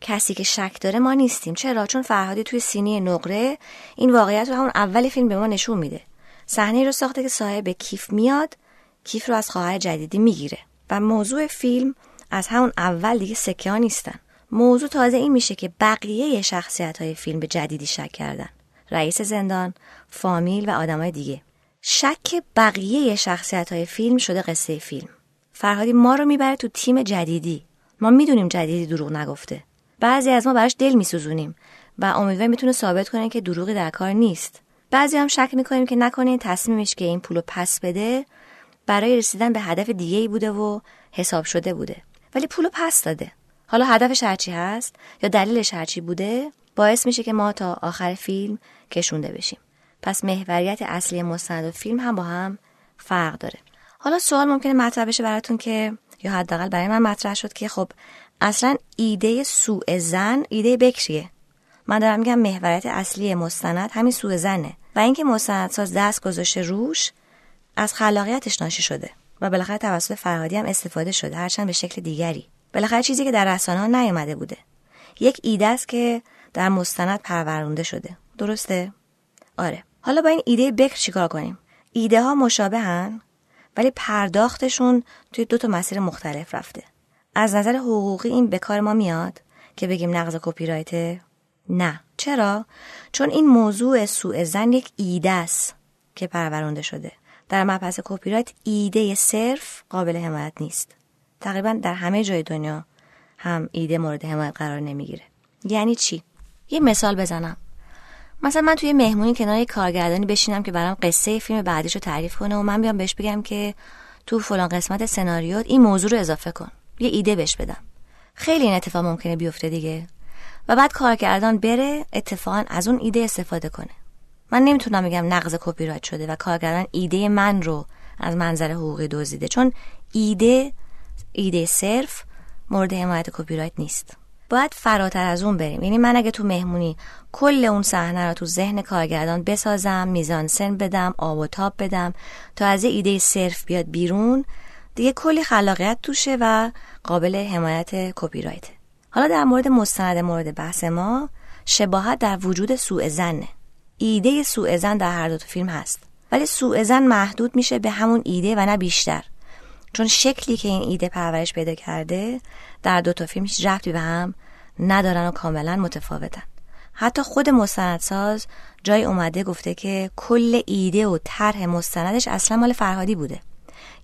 کسی که شک داره ما نیستیم. چرا؟ چون فرهادی توی سینی نقره این واقعیت رو همون اول فیلم به ما نشون میده. صحنه رو ساخته که صاحب کیف میاد کیف رو از خواهر جدیدی می‌گیره. و موضوع فیلم از همون اول دیگه سکه ها نیستن. موضوع تازه این میشه که بقیه شخصیت های فیلم به جدیدی شک کردن. رئیس زندان فامیل و آدمای دیگه. شک بقیه شخصیت های فیلم شده قصه فیلم. فرهادی ما رو می‌بره تو تیم جدیدی. ما می‌دونیم جدیدی دروغ نگفته. بعضی از ما براش دل میسوزونیم و امیدواریم می‌تونه ثابت کنه که دروغی در کار نیست. بعضی هم شک می‌کنیم که نکنه تصمیمش که این پولو پس بده برای رسیدن به هدف دیگه ای بوده و حساب شده بوده. ولی پولو پس داده. حالا هدفش هرچی هست یا دلیلش هرچی بوده باعث میشه که ما تا آخر فیلم کشونده بشیم. پس محوریت اصلی مستند و فیلم هم با هم فرق داره. حالا سوال ممکنه مطرح بشه براتون که یا حداقل برای من مطرح شد که خب اصلا ایده سوء زن ایده بکریه. من دارم میگم محوریت اصلی مستند همین سوء زنه و اینکه مستندساز دست گذاشته روش از خلاقیتش ناشی شده و بالاخره توسط فرهادی هم استفاده شده هرچند به شکل دیگری. بالاخره چیزی که در رسانه ها نیومده بوده. یک ایده است که در مستند پرورونده شده. درسته؟ آره. حالا با این ایده بکر چیکار کنیم؟ ایده ها مشابهن ولی پرداختشون توی دو تا مسیر مختلف رفته. از نظر حقوقی این به کار ما میاد که بگیم نقض کپی رایت نه. چرا؟ چون این موضوع سوء زن یک ایده است که پرورونده شده. در مبحث کپی رایت ایده صرف قابل حمایت نیست. تقریبا در همه جای دنیا هم ایده مورد حمایت قرار نمی‌گیره. یعنی چی؟ یه مثال بزنم. مثلا من توی مهمونی کنار یک کارگردانی بشینم که برام قصه فیلم بعدیش رو تعریف کنه و من بیام بهش بگم که تو فلان قسمت سناریو این موضوع رو اضافه کن. یه ایده بهش بدم. خیلی این اتفاق ممکنه بیفته دیگه. و بعد کارگردان بره اتفاقا از اون ایده استفاده کنه. من نمی‌تونم بگم نقض کپی رایت شده و کارگردان ایده من رو از منظر حقوقی دزدیده چون ایده ایده صرف مورد حمایت کپی رایت نیست. باید فراتر از اون بریم. یعنی من اگه تو مهمونی کل اون صحنه رو تو ذهن کارگردان بسازم میزانسن بدم آب و تاب بدم تا از ایده صرف بیاد بیرون دیگه کلی خلاقیت توشه و قابل حمایت کپی رایت حالا در مورد مستند مورد بحث ما شباهت در وجود سوء ظنه ایده سوء ظن در هر دو فیلم هست. ولی سوء ظن محدود میشه به همون ایده و نه بیشتر. چون شکلی که این ایده پرورش پیدا کرده در دو تا فیلم هیچ رفتی به هم ندارن و کاملا متفاوتن. حتی خود مستندساز جای اومده گفته که کل ایده و طرح مستندش اصلا مال فرهادی بوده.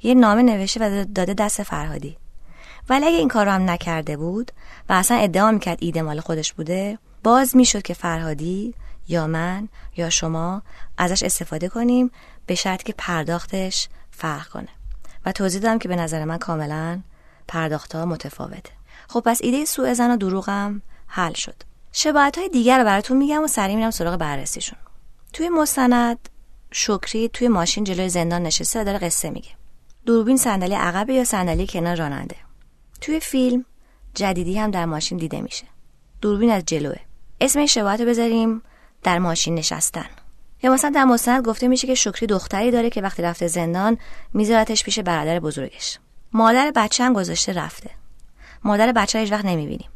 یه نامه نوشته و داده دست فرهادی. ولی اگه این کار رو هم نکرده بود و اصلا ادعا می‌کرد ایده مال خودش بوده باز می‌شد که فرهادی یا من یا شما ازش استفاده کنیم به شرط که پرداختش فرق کنه. و توضیح دادم که به نظر من کاملا پرداختها متفاوته. خب پس ایده سوء زن و دروغم حل شد. شباهت های دیگر رو براتون میگم و سریع میرم سراغ بررسیشون. توی مستند شکری توی ماشین جلوی زندان نشسته داره قصه میگه. دوربین صندلی عقب یا صندلی کنار راننده؟ توی فیلم جدیدی هم در ماشین دیده میشه. دوربین از جلوه. اسم این شباهت رو بذاریم در ماشین نشستن. یا مثلا در مستند گفته میشه که شکری دختری داره که وقتی رفته زندان میذارتش پیش برادر بزرگش. مادر بچه هم گذاشته رفته. مادر بچه هیچ وقت نمی‌بینیم.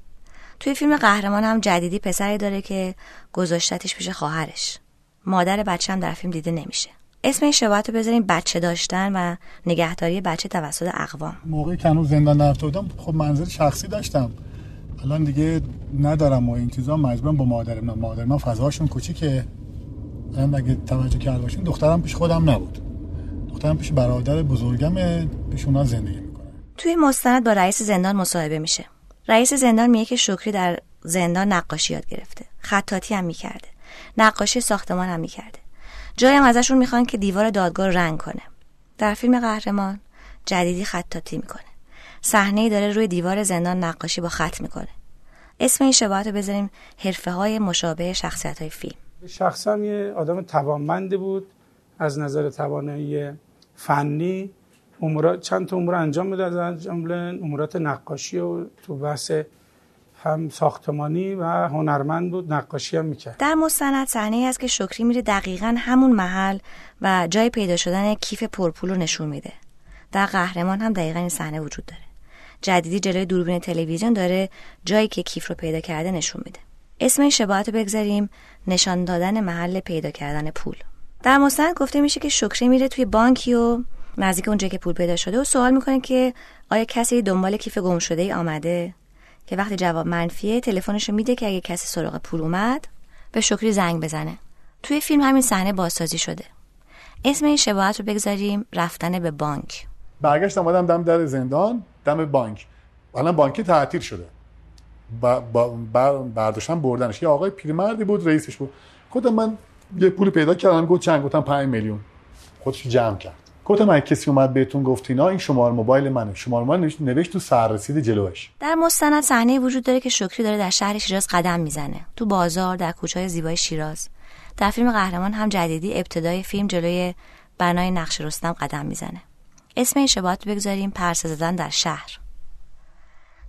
توی فیلم قهرمان هم جدیدی پسری داره که گذاشتتش پیش خواهرش. مادر بچه هم در فیلم دیده نمیشه. اسم این شباهت رو بذاریم بچه داشتن و نگهداری بچه توسط اقوام. موقعی که هنوز زندان نرفته بودم خب منظر شخصی داشتم. الان دیگه ندارم و این چیزا مجبورم با مادر من مادر من فضاشون کوچیکه. من اگه توجه کرده باشین دخترم پیش خودم نبود. دخترم پیش برادر بزرگم پیش اونا زندگی می‌کنه. توی مستند با رئیس زندان مصاحبه میشه. رئیس زندان میگه که شکری در زندان نقاشی یاد گرفته. خطاطی هم می‌کرده. نقاشی ساختمان هم می‌کرده. جایی هم ازشون می‌خوان که دیوار دادگاه رنگ کنه. در فیلم قهرمان جدیدی خطاطی می‌کنه. صحنه داره روی دیوار زندان نقاشی با خط می‌کنه. اسم این شباهت رو بذاریم حرفه های مشابه شخصیت های فیلم شخصا یه آدم توانمندی بود. از نظر توانایی فنی امورات چند تا امور انجام می‌داد از جمله امورات نقاشی و تو بحث هم ساختمانی و هنرمند بود نقاشی هم می‌کرد. در مستند صحنه است که شکری میره دقیقا همون محل و جای پیدا شدن کیف پرپول رو نشون میده. در قهرمان هم دقیقا این صحنه وجود داره. جدیدی جلوی دوربین تلویزیون داره جایی که کیف رو پیدا کرده نشون میده. اسم این شباهت رو بگذاریم. نشان دادن محل پیدا کردن پول. در مستند گفته میشه که شکری میره توی بانکی و نزدیک اونجا که پول پیدا شده و سوال می‌کنه که آیا کسی دنبال کیف گم شده ای آمده؟ که وقتی جواب منفیه تلفنشو میده که اگه کسی سراغ پول اومد به شکری زنگ بزنه. توی فیلم همین صحنه بازسازی شده. اسم این شباهت رو بگذاریم رفتن به بانک. برگشتم اومدم دم در زندان دم بانک. الان بانکی تعطیل شده. با برداشتن بردنش. یه آقای پیرمردی بود رئیسش بود. خودم من یه پول پیدا کردم گفت چند گفتم 5 میلیون. خودش جمع کرد. گفتم من کسی اومد بهتون گفت اینا این شماره موبایل منه. شماره موبایل نوشت تو سررسید جلوش. در مستند صحنه وجود داره که شکری داره در شهر شیراز قدم می‌زنه. تو بازار در کوچه‌های زیبای شیراز. در فیلم قهرمان هم جدیدی ابتدای فیلم جلوی بنای نقش رستم قدم می‌زنه. اسم این شباهت بگذاریم پرسه زدن در شهر.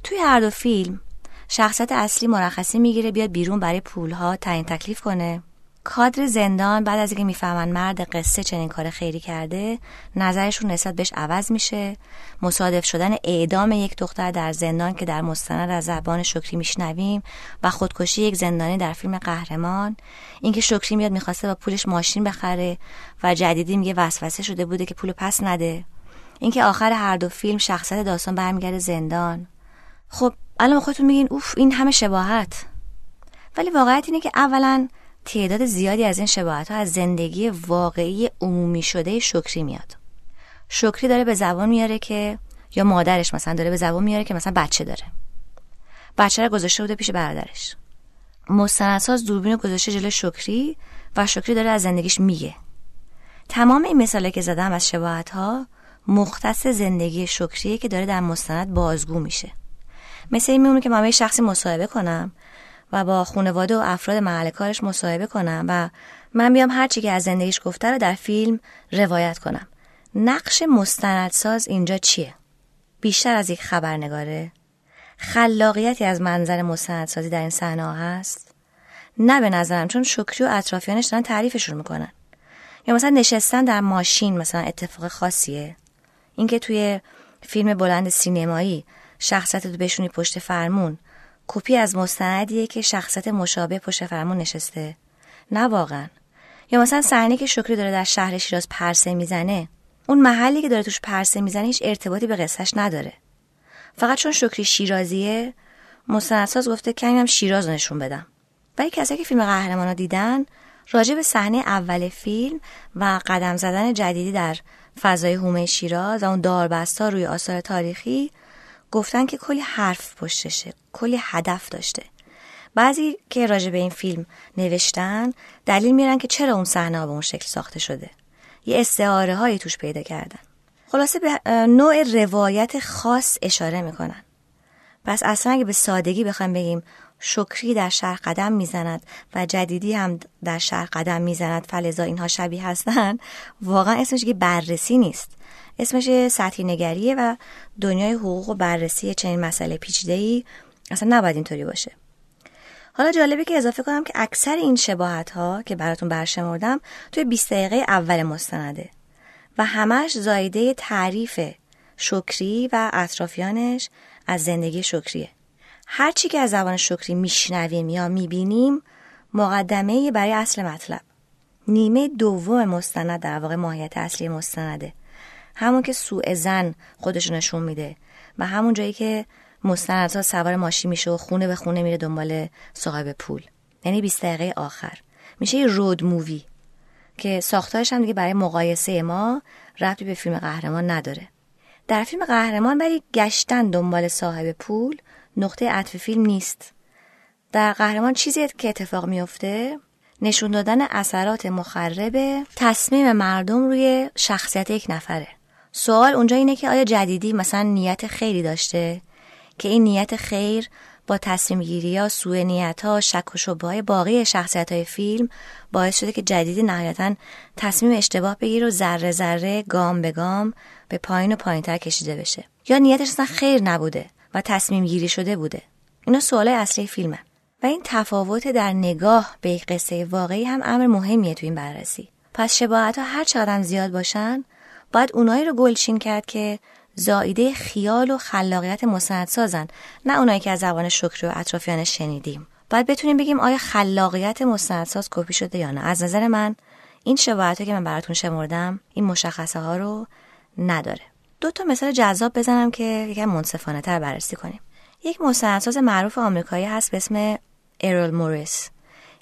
توی هر دو فیلم شخصیت اصلی مرخصی می‌گیره بیاد بیرون برای پولها تعیین تکلیف کنه. کادر زندان بعد از اینکه می‌فهمن مرد قصه چنین کار خیری کرده نظرشون نسبت بهش عوض میشه. مصادف شدن اعدام یک دختر در زندان که در مستند از زبان شکری میشنویم و خودکشی یک زندانی در فیلم قهرمان. اینکه شکری میاد می‌خواسته با پولش ماشین بخره و جدیدی میگه وسوسه شده بوده که پول پس نده. اینکه آخر هر دو فیلم شخصیت داستان برمیگرده زندان. خب الان خودتون میگین اوف این همه شباهت. ولی واقعیت اینه که اولا تعداد زیادی از این شباهت ها از زندگی واقعی عمومی شده شکری میاد. شکری داره به زبان میاره که یا مادرش مثلا داره به زبان میاره که مثلا بچه داره. بچه رو گذاشته بوده پیش برادرش. مستندساز دوربین رو گذاشته جلوی شکری و شکری داره از زندگیش میگه. تمام این مثاله که زدم از شباهت ها مختص زندگی شکریه که داره در مستند بازگو میشه. مثل این میمونه که من شخصی مصاحبه کنم و با خانواده و افراد محل کارش مصاحبه کنم و من بیام هرچی که از زندگیش گفته رو در فیلم روایت کنم نقش مستندساز اینجا چیه؟ بیشتر از یک خبرنگاره؟ خلاقیتی از منظر مستندسازی در این صحنه هست؟ نه به نظرم چون شکری و اطرافیانش دارن تعریفشون می‌کنن یا مثلا نشستن در ماشین مثلا اتفاق خاصیه اینکه توی فیلم بلند سینمایی شخصیت رو بشونی پشت فرمون کپی از مستندیه که شخصیت مشابه پشت فرمون نشسته. نه واقعا. یا مثلا صحنه که شکری داره در شهر شیراز پرسه می‌زنه اون محلی که داره توش پرسه می‌زنه هیچ ارتباطی به قصهش نداره. فقط چون شکری شیرازیه مستندساز گفته کمی هم شیراز نشون بدم. ولی کسایی که فیلم قهرمان رو دیدن راجع به صحنه اول فیلم و قدم زدن جدیدی در فضای هومه شیراز و اون داربستا روی آثار تاریخی گفتن که کلی حرف پشتشه کلی هدف داشته. بعضی که راجع به این فیلم نوشتن دلیل میرن که چرا اون صحنه به اون شکل ساخته شده. یه استعاره هایی توش پیدا کردن. خلاصه به نوع روایت خاص اشاره می‌کنن. پس اصلا اگه به سادگی بخوایم بگیم شکری در شهر قدم می‌زند و جدیدی هم در شهر قدم می‌زند فلزا اینها شبیه هستن واقعا اسمش که بررسی نیست. اسمش سطحی نگریه و دنیای حقوق و بررسی چنین مسئله پیچیده ای اصلا نباید اینطوری باشه. حالا جالبه که اضافه کنم که اکثر این شباهت ها که براتون برشمردم توی 20 دقیقه اول مستنده و همش زایده تعریف شکری و اطرافیانش از زندگی شکریه. هرچی که از زبان شکری میشنویم یا می‌بینیم مقدمه برای اصل مطلب. نیمه دوم مستند در واقع ماهیت اصلی مستنده. همون که سوء زن خودش نشون میده و همون جایی که مستندها سوار ماشین میشه و خونه به خونه میره دنبال صاحب پول. یعنی 20 دقیقه آخر. میشه یه رود مووی که ساختارش هم دیگه برای مقایسه ما ربطی به فیلم قهرمان نداره. در فیلم قهرمان ولی گشتن دنبال صاحب پول نقطه عطف فیلم نیست. در قهرمان چیزی که اتفاق میفته نشون دادن اثرات مخرب تصمیم مردم روی شخصیت یک نفره. سوال اونجا اینه که آیا جدیدی مثلا نیت خیری داشته؟ که این نیت خیر با تصمیم گیری ها سوء نیت ها شک و شبه های باقی شخصیت های فیلم باعث شده که جدیدی نهایتا تصمیم اشتباه بگیر و ذره ذره گام به گام به پایین و پایین تر کشیده بشه. یا نیتش اصلا خیر نبوده و تصمیم گیری شده بوده. اینا سوال اصلی فیلمه. و این تفاوت در نگاه به قصه واقعی هم امر مهمیه تو این بررسی. پس شباهت ها هر چقدر زیاد باشن باید اونایی رو گلچین کرد که زایده خیال و خلاقیت مستندسازن نه اونایی که از زبان شکر و اطرافیانش شنیدیم. باید بتونیم بگیم آیا خلاقیت مستندساز کپی شده یا نه. از نظر من این شباهت که من براتون شمردم این مشخصه ها رو نداره. دو تا مثال جذاب بزنم که یکم منصفانه تر بررسی کنیم. یک مستندساز معروف آمریکایی هست به اسم ارول موریس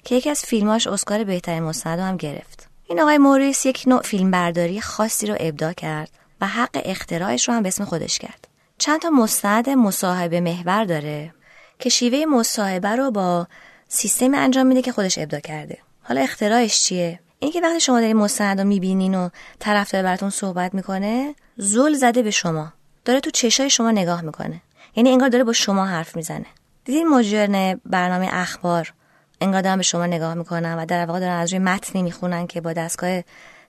که یکی از فیلماش اسکار بهترین مستند هم گرفت. این آقای موریس یک نوع فیلمبرداری خاصی رو ابداع کرد و حق اختراعش رو هم به اسم خودش کرد. چند تا مستند مصاحبه محور داره که شیوه مصاحبه رو با سیستم انجام میده که خودش ابداع کرده. حالا اختراعش چیه؟ اینکه وقتی شما دارید مستند رو می‌بینین و طرف داره براتون صحبت می‌کنه زل زده به شما. داره تو چشای شما نگاه می‌کنه. یعنی انگار داره با شما حرف می‌زنه. دیدین مجرن برنامه اخبار؟ انگار دارن به شما نگاه می‌کنن و در واقع دارن از روی متنی می‌خونن که با دستگاه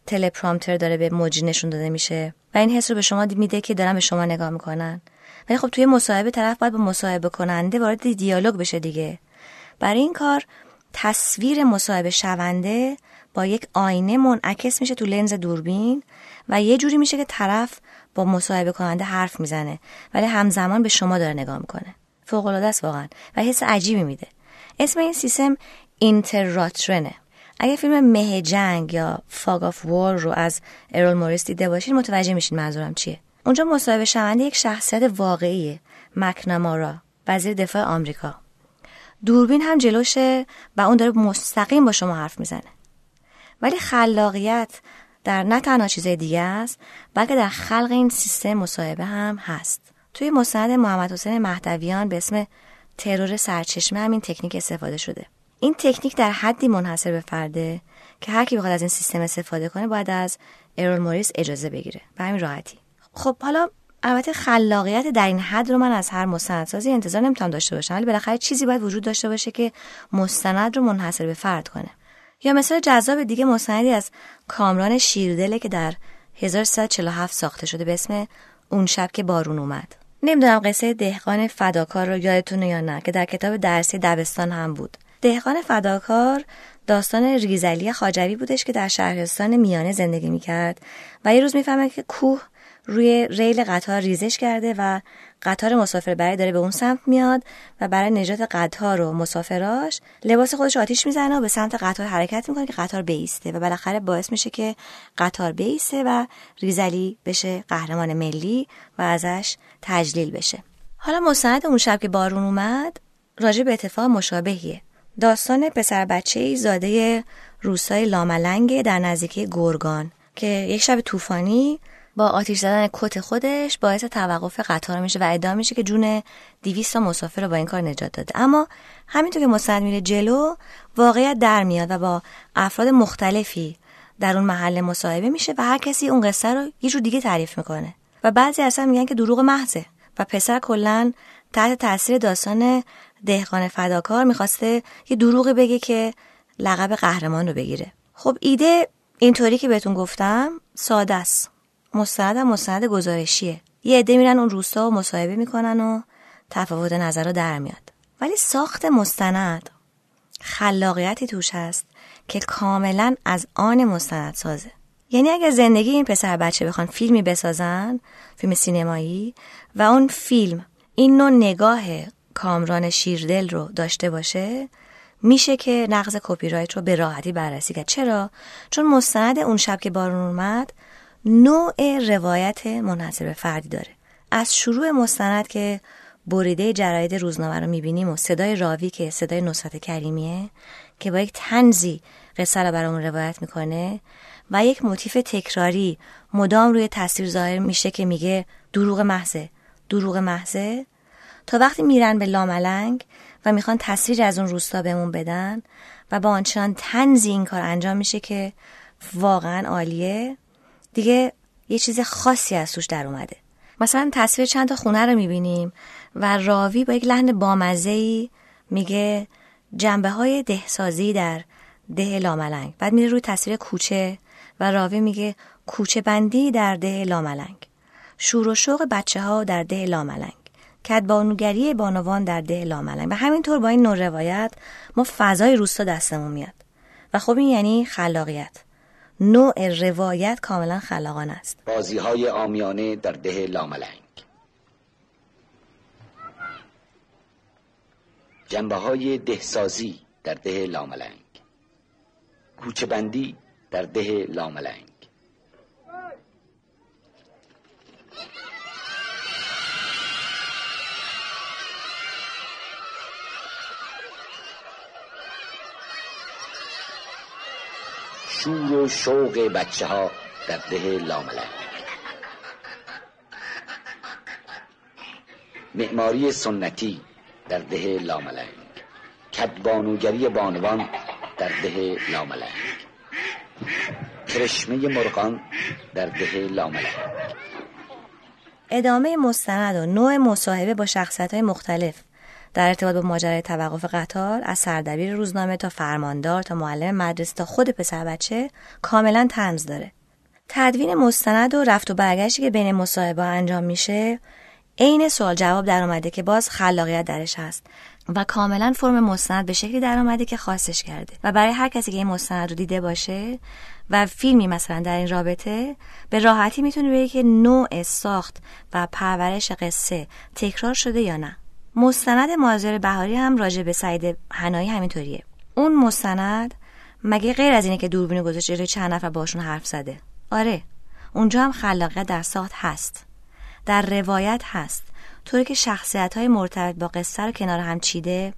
تلپرامتر داره به موجی نشون داده میشه. و این حس رو به شما میده که دارن به شما نگاه می‌کنن. ولی خب توی مصاحبه طرف باید با مصاحبه کننده وارد دیالوگ بشه دیگه. برای این کار تصویر مصاحبه شونده با یک آینه منعکس میشه تو لنز دوربین و یه جوری میشه که طرف با مصاحبه کننده حرف می‌زنه. ولی همزمان به شما داره نگاه می‌کنه. فوق العاده است واقعا. و حس عجیبی میده. اسم این سیستم اینتراترنه اگه فیلم مه جنگ یا فاگ آف وار رو از ارول موریس دیده باشین متوجه میشین منظورم چیه. اونجا مصاحبه شونده یک شخصیت واقعیه مکنامارا وزیر دفاع آمریکا. دوربین هم جلوشه و اون داره مستقیم با شما حرف می‌زنه. ولی خلاقیت در نه تنها چیزای دیگه است بلکه در خلق این سیستم مصاحبه هم هست. توی مستند محمد حسین مهدویان به اسم ترور سرچشمه همین تکنیک استفاده شده. این تکنیک در حدی منحصر به فرده که هر کی بخواد از این سیستم استفاده کنه باید از ارول موریس اجازه بگیره. به همین راحتی. خب حالا البته خلاقیت در این حد رو من از هر مستندسازی انتظار نمی‌تونم داشته باشم. ولی بالاخره چیزی باید وجود داشته باشه که مستند رو منحصر به فرد کنه. یا مثال جذاب دیگه مستندی از کامران شیردله که در 1347 ساخته شده به اسم اون شب که بارون اومد. نمی‌دونم قصه دهقان فداکار رو یادتونه یا نه که در کتاب درسی دبستان هم بود. دهقان فداکار داستان ریزلی خاجوی بودش که در شهرستان میانه زندگی می‌کرد و یه روز می‌فهمه که کوه روی ریل قطار ریزش کرده و قطار مسافر برای داره به اون سمت میاد و برای نجات قطار و مسافراش لباس خودش آتیش می‌زنه و به سمت قطار حرکت می‌کنه که قطار بیسته و بالاخره باعث میشه که قطار بیسته و ریزلی بشه قهرمان ملی و ازش تجلیل بشه. حالا مستند اون شب که بارون اومد راجع به اتفاق مشابهیه. داستان پسر بچه ای زاده روستای لاملنگ در نزدیکی گرگان که یک شب طوفانی با آتیش زدن کت خودش باعث توقف قطار میشه و ادعا میشه که جون 200 تا مسافر رو با این کار نجات داده. اما همینطور که مستند میره جلو واقعیت در میاد و با افراد مختلفی در اون محل مصاحبه میشه و هر کسی اون قصه رو یه جور دیگه تعریف می‌کنه. و بعضی اصلا میگن که دروغ محضه. و پسر کلا تحت تاثیر داستان دهقان فداکار می‌خواسته یه دروغی بگه که لقب قهرمان رو بگیره. خب ایده اینطوری که بهتون گفتم ساده است. مستند مستند گزارشیه. یه عده میرن اون روستا و مصاحبه می‌کنن و تفاوت نظر رو در میاد. ولی ساخت مستند خلاقیتی توش هست که کاملا از آن مستند سازه یعنی اگر زندگی این پسر بچه بخوان فیلمی بسازن فیلم سینمایی و اون فیلم این نوع نگاه کامران شیردل رو داشته باشه میشه که نقض کپی رایت رو به راحتی بررسی کرد. چرا؟ چون مستند اون شب که بارون اومد نوع روایت منحصر به فردی داره. از شروع مستند که بریده جراید روزنامه رو می‌بینیم و صدای راوی که صدای نصرت کریمیه که با یک تنزی قصه رو برامون روایت می‌کنه و یک موتیف تکراری. مدام روی تصویر ظاهر میشه که میگه دروغ محضه. دروغ محضه؟ تا وقتی میرن به لاملنگ و می‌خوان تصویر از اون روستا بهمون بدن و با آنچنان تنزی این کار انجام میشه که واقعا عالیه دیگه یه چیز خاصی از توش در اومده. مثلا تصویر چند تا خونه رو می‌بینیم و راوی با یک لحن بامزهی میگه جنبه های دهسازی در ده لاملنگ. بعد میره روی تصویر کوچه و راوی میگه کوچه بندی در ده لاملنگ. شور و شوق بچه ها در ده لاملنگ. کدبانوگری بانوان در ده لاملنگ. و همینطور با این نوع روایت ما فضای روستا دستمون میاد. و خب این یعنی خلاقیت. نوع روایت کاملا خلاقانه است. بازی های آمیانه در ده لاملنگ. جنبه های دهسازی در ده لاملنگ. کوچه بندی در ده لاملنگ. شور و شوق بچه ها در ده لاملنگ. معماری سنتی در ده لاملنگ. کدبانوگری بانوان در ده لاملنگ. کرشمه مرغان در ده لاملنگ ادامه مستند و نوع مصاحبه با شخصیت های مختلف. در ارتباط با ماجرای توقف قطار از سردبیر روزنامه تا فرماندار تا معلم مدرسه تا خود پسر بچه کاملا تنز داره. تدوین مستند و رفت و برگشتی که بین مصاحبه انجام میشه عین سوال جواب در آمده که باز خلاقیت درش هست. و کاملا فرم مستند به شکلی در آمده که خاصش کرده. و برای هر کسی که این مستند رو دیده باشه و فیلمی مثلا در این رابطه به راحتی می‌تونه بگه که نوع ساخت و پرورش قصه تکرار شده یا نه. مستند مازر بهاری هم راجع به سعید هنایی همینطوریه. اون مستند مگه غیر از اینه که دوربین گذاشته جلوی چند نفر باشون حرف زده؟ آره اونجا هم خلاقیت در ساخت هست. در روایت هست. طوری که شخصیت های مرتبط با قصه رو کنار هم چیده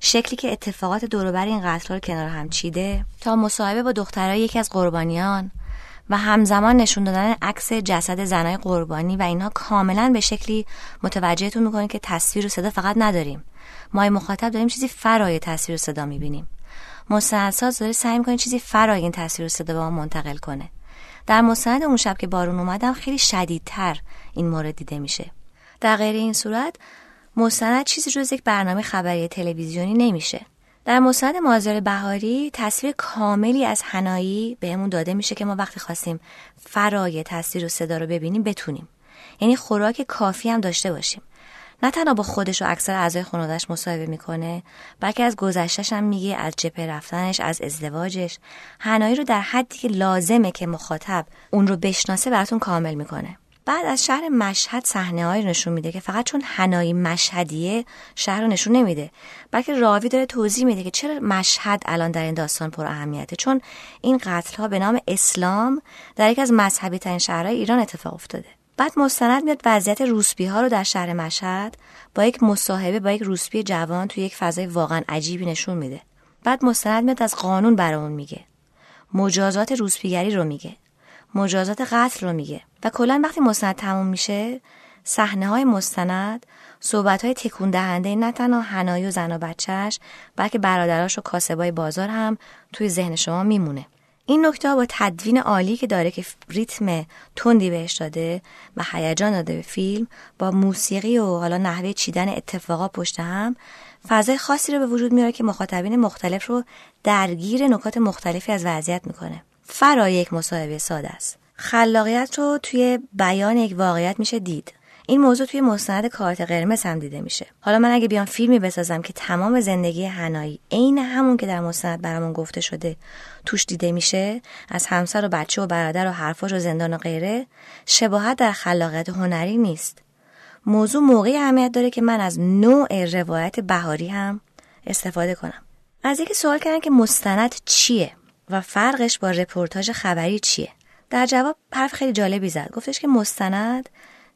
شکلی که اتفاقات دوروبر این قتل رو کنار هم چیده. تا مصاحبه با دخترای یکی از قربانیان و همزمان نشون دادن عکس جسد زنای قربانی و اینها کاملا به شکلی متوجهتون می‌کنه که تصویر و صدا فقط نداریم. ما مخاطب داریم چیزی فرای تصویر و صدا می‌بینیم. مستندساز داره سعی می‌کنه چیزی فرای این تصویر و صدا به ما منتقل کنه. در مستند اون شب که بارون اومدم خیلی شدیدتر این مورد دیده میشه. در غیر این صورت مستند چیزی جز یک برنامه خبری تلویزیونی نمیشه. در مستند مازر بهاری تصویر کاملی از هنایی بهمون داده میشه که ما وقتی خواستیم فرای تصویر و صدا رو ببینیم بتونیم. یعنی خوراک کافی هم داشته باشیم. نه تنها با خودش و اکثر اعضای خانوادش مصاحبه می‌کنه بلکه از گذشتش هم میگه از جپه رفتنش از ازدواجش. هنایی رو در حدی که لازمه که مخاطب اون رو بشناسه براتون کامل می‌کنه. بعد از شهر مشهد صحنه رو نشون میده که فقط چون هنایی مشهدیه شهر رو نشون نمیده. بلکه راوی داره توضیح میده که چرا مشهد الان در این داستان پر اهمیته. چون این قتل ها به نام اسلام در یک از مذهبی ترین شهرهای ایران اتفاق افتاده. بعد مستند میاد وضعیت روسپی ها رو در شهر مشهد با یک مصاحبه با یک روسپی جوان توی یک فضای واقعا عجیبی نشون میده. بعد مستند میاد از قانون برامون میگه. مجازات روسپیگری رو میگه. مجازات قتل رو میگه. و کلا وقتی مستند تموم میشه صحنه های مستند صحبت های تکون دهنده نه تنها هنایی و زن و بچهش بلکه برادراش و کاسبای بازار هم توی ذهن شما میمونه. این نکته با تدوین عالی که داره که ریتم تندی بهش داده و هیجان داده به فیلم با موسیقی و حالا نحوه چیدن اتفاقا پشت هم فضای خاصی رو به وجود میاره که مخاطبین مختلف رو درگیر نکات مختلفی از وضعیت می‌کنه. فرای یک مصاحبه ساده است. خلاقیت رو توی بیان یک واقعیت میشه دید. این موضوع توی مستند کارت قرمز هم دیده میشه. حالا من اگه بیام فیلمی بسازم که تمام زندگی هنایی عین همون که در مستند برامون گفته شده توش دیده میشه از همسر و بچه و برادر و حرفاش و زندان و غیره شباهت در خلاقیت هنری نیست. موضوع موقعی اهمیت داره که من از نوع روایت بهاری هم استفاده کنم. از یکی سوال کردن که مستند چیه و فرقش با رپورتاج خبری چیه؟ در جواب حرف خیلی جالبی زد. گفتش که مستند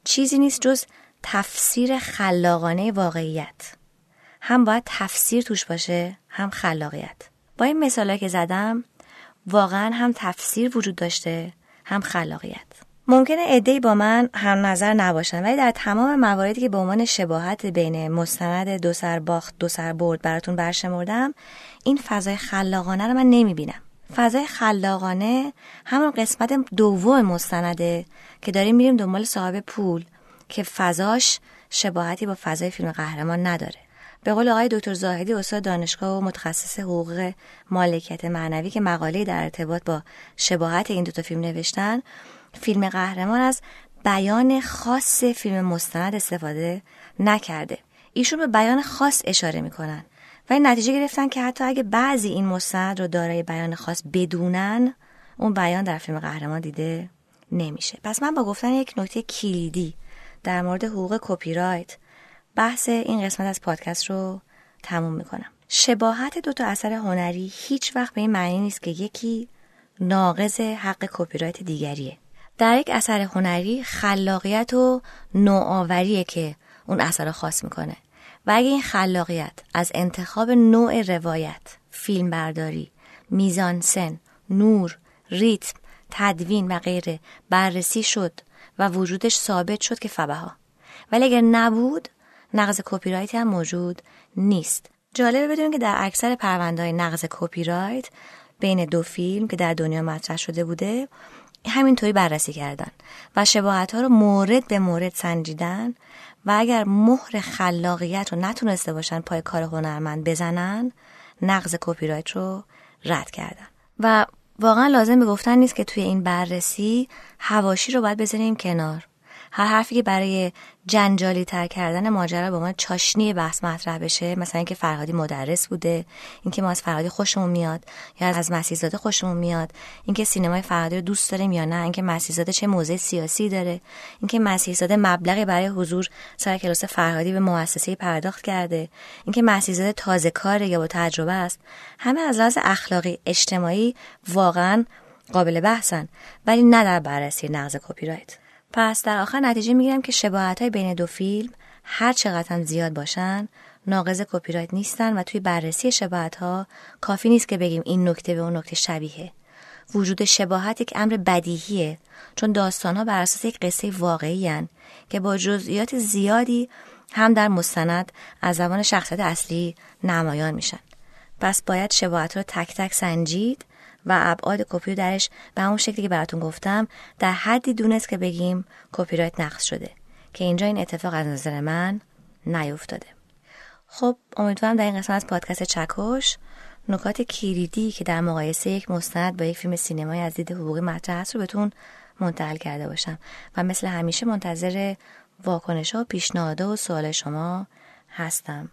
چیزی نیست جز تفسیر خلاقانه واقعیت. هم باید تفسیر توش باشه هم خلاقیت. با این مثالی که زدم واقعا هم تفسیر وجود داشته هم خلاقیت. ممکنه ادهی با من هم نظر نباشن ولی در تمام مواردی که به عنوان شباهت بین مستند دو سر باخت دو سر برد براتون برشمردم این فضای خلاقانه رو من نمی‌بینم. فضای خلاقانه همون قسمت دوم مستنده که داریم میریم دنبال صاحب پول که فضاش شباهتی با فضای فیلم قهرمان نداره. به قول آقای دکتر زاهدی استاد دانشگاه و متخصص حقوق مالکیت معنوی که مقاله در ارتباط با شباهت این دوتا فیلم نوشتن فیلم قهرمان از بیان خاص فیلم مستند استفاده نکرده. ایشون به بیان خاص اشاره می‌کنن. این نتیجه گرفتن که حتی اگه بعضی این مستند رو دارای بیان خاص بدونن اون بیان در فیلم قهرمان دیده نمیشه. پس من با گفتن یک نکته کلیدی در مورد حقوق کپی رایت بحث این قسمت از پادکست رو تموم می‌کنم. شباهت دو تا اثر هنری هیچ وقت به این معنی نیست که یکی ناقض حق کپی رایت دیگریه. در یک اثر هنری خلاقیت و نوآوریه که اون اثر خاص می‌کنه. و اگه این خلاقیت از انتخاب نوع روایت، فیلم برداری، میزانسن، نور، ریتم، تدوین و غیره بررسی شد و وجودش ثابت شد که فبها. ولی اگر نبود نقض کپی رایت هم موجود نیست. جالبه بدونیم که در اکثر پرونده های نقض کپی رایت بین دو فیلم که در دنیا مطرح شده بوده همینطوری بررسی کردن و شباهت ها رو مورد به مورد سنجیدن و اگر مهر خلاقیت رو نتونسته باشن پای کار هنرمند بزنن نقض کپی رایت رو رد کردن. و واقعا لازم به گفتن نیست که توی این بررسی هواشی رو باید بذاریم کنار. هر حرفی که برای جنجالی تر کردن ماجرا به ما چاشنی بحث مطرح بشه. مثلا اینکه فرهادی مدرس بوده اینکه ما از فرهادی خوشمون میاد یا از مسیحزاده خوشمون میاد. اینکه سینمای فرهادی رو دوست داریم یا نه اینکه مسیحزاده چه موضع سیاسی داره. اینکه مسیحزاده مبلغی برای حضور سر کلاس فرهادی به مؤسسه پرداخت کرده. اینکه مسیحزاده تازه کاره یا با تجربه است. همه از لحاظ اخلاقی اجتماعی واقعا قابل بحثن. ولی نه در بررسی نقض کپی رایت پس در آخر نتیجه می‌گیرم که شباهت های بین دو فیلم هر چقدر هم زیاد باشن ناقض کپی رایت نیستن و توی بررسی شباهت ها کافی نیست که بگیم این نکته به اون نکته شبیه وجود شباهت یک امر بدیهیه چون داستان ها بر اساس یک قصه واقعی که با جزئیات زیادی هم در مستند از زبان شخصیت اصلی نمایان میشن. پس باید شباهت رو تک تک سنجید و ابعاد کپی درش به همون شکلی که براتون گفتم در حدی دونست که بگیم کپی رایت نقض شده. که اینجا این اتفاق از نظر من نیفتاده. خب امیدوارم در این قسمت از پادکست چکش نکات کلیدی که در مقایسه یک مستند با یک فیلم سینمایی از دید حقوقی مطرح هست رو بهتون منتقل کرده باشم. و مثل همیشه منتظر واکنش ها و پیشنهاد و سوال شما هستم.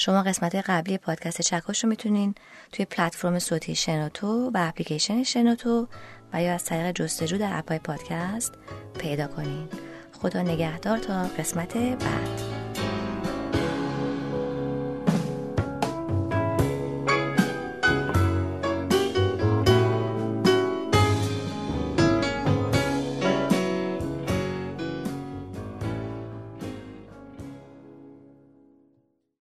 شما قسمت قبلی پادکست چکاش رو می‌تونین توی پلتفرم صوتی شنوتو و اپلیکیشن شنوتو و یا از طریق جستجو در اپای پادکست پیدا کنین. خدا نگهدار تا قسمت بعد.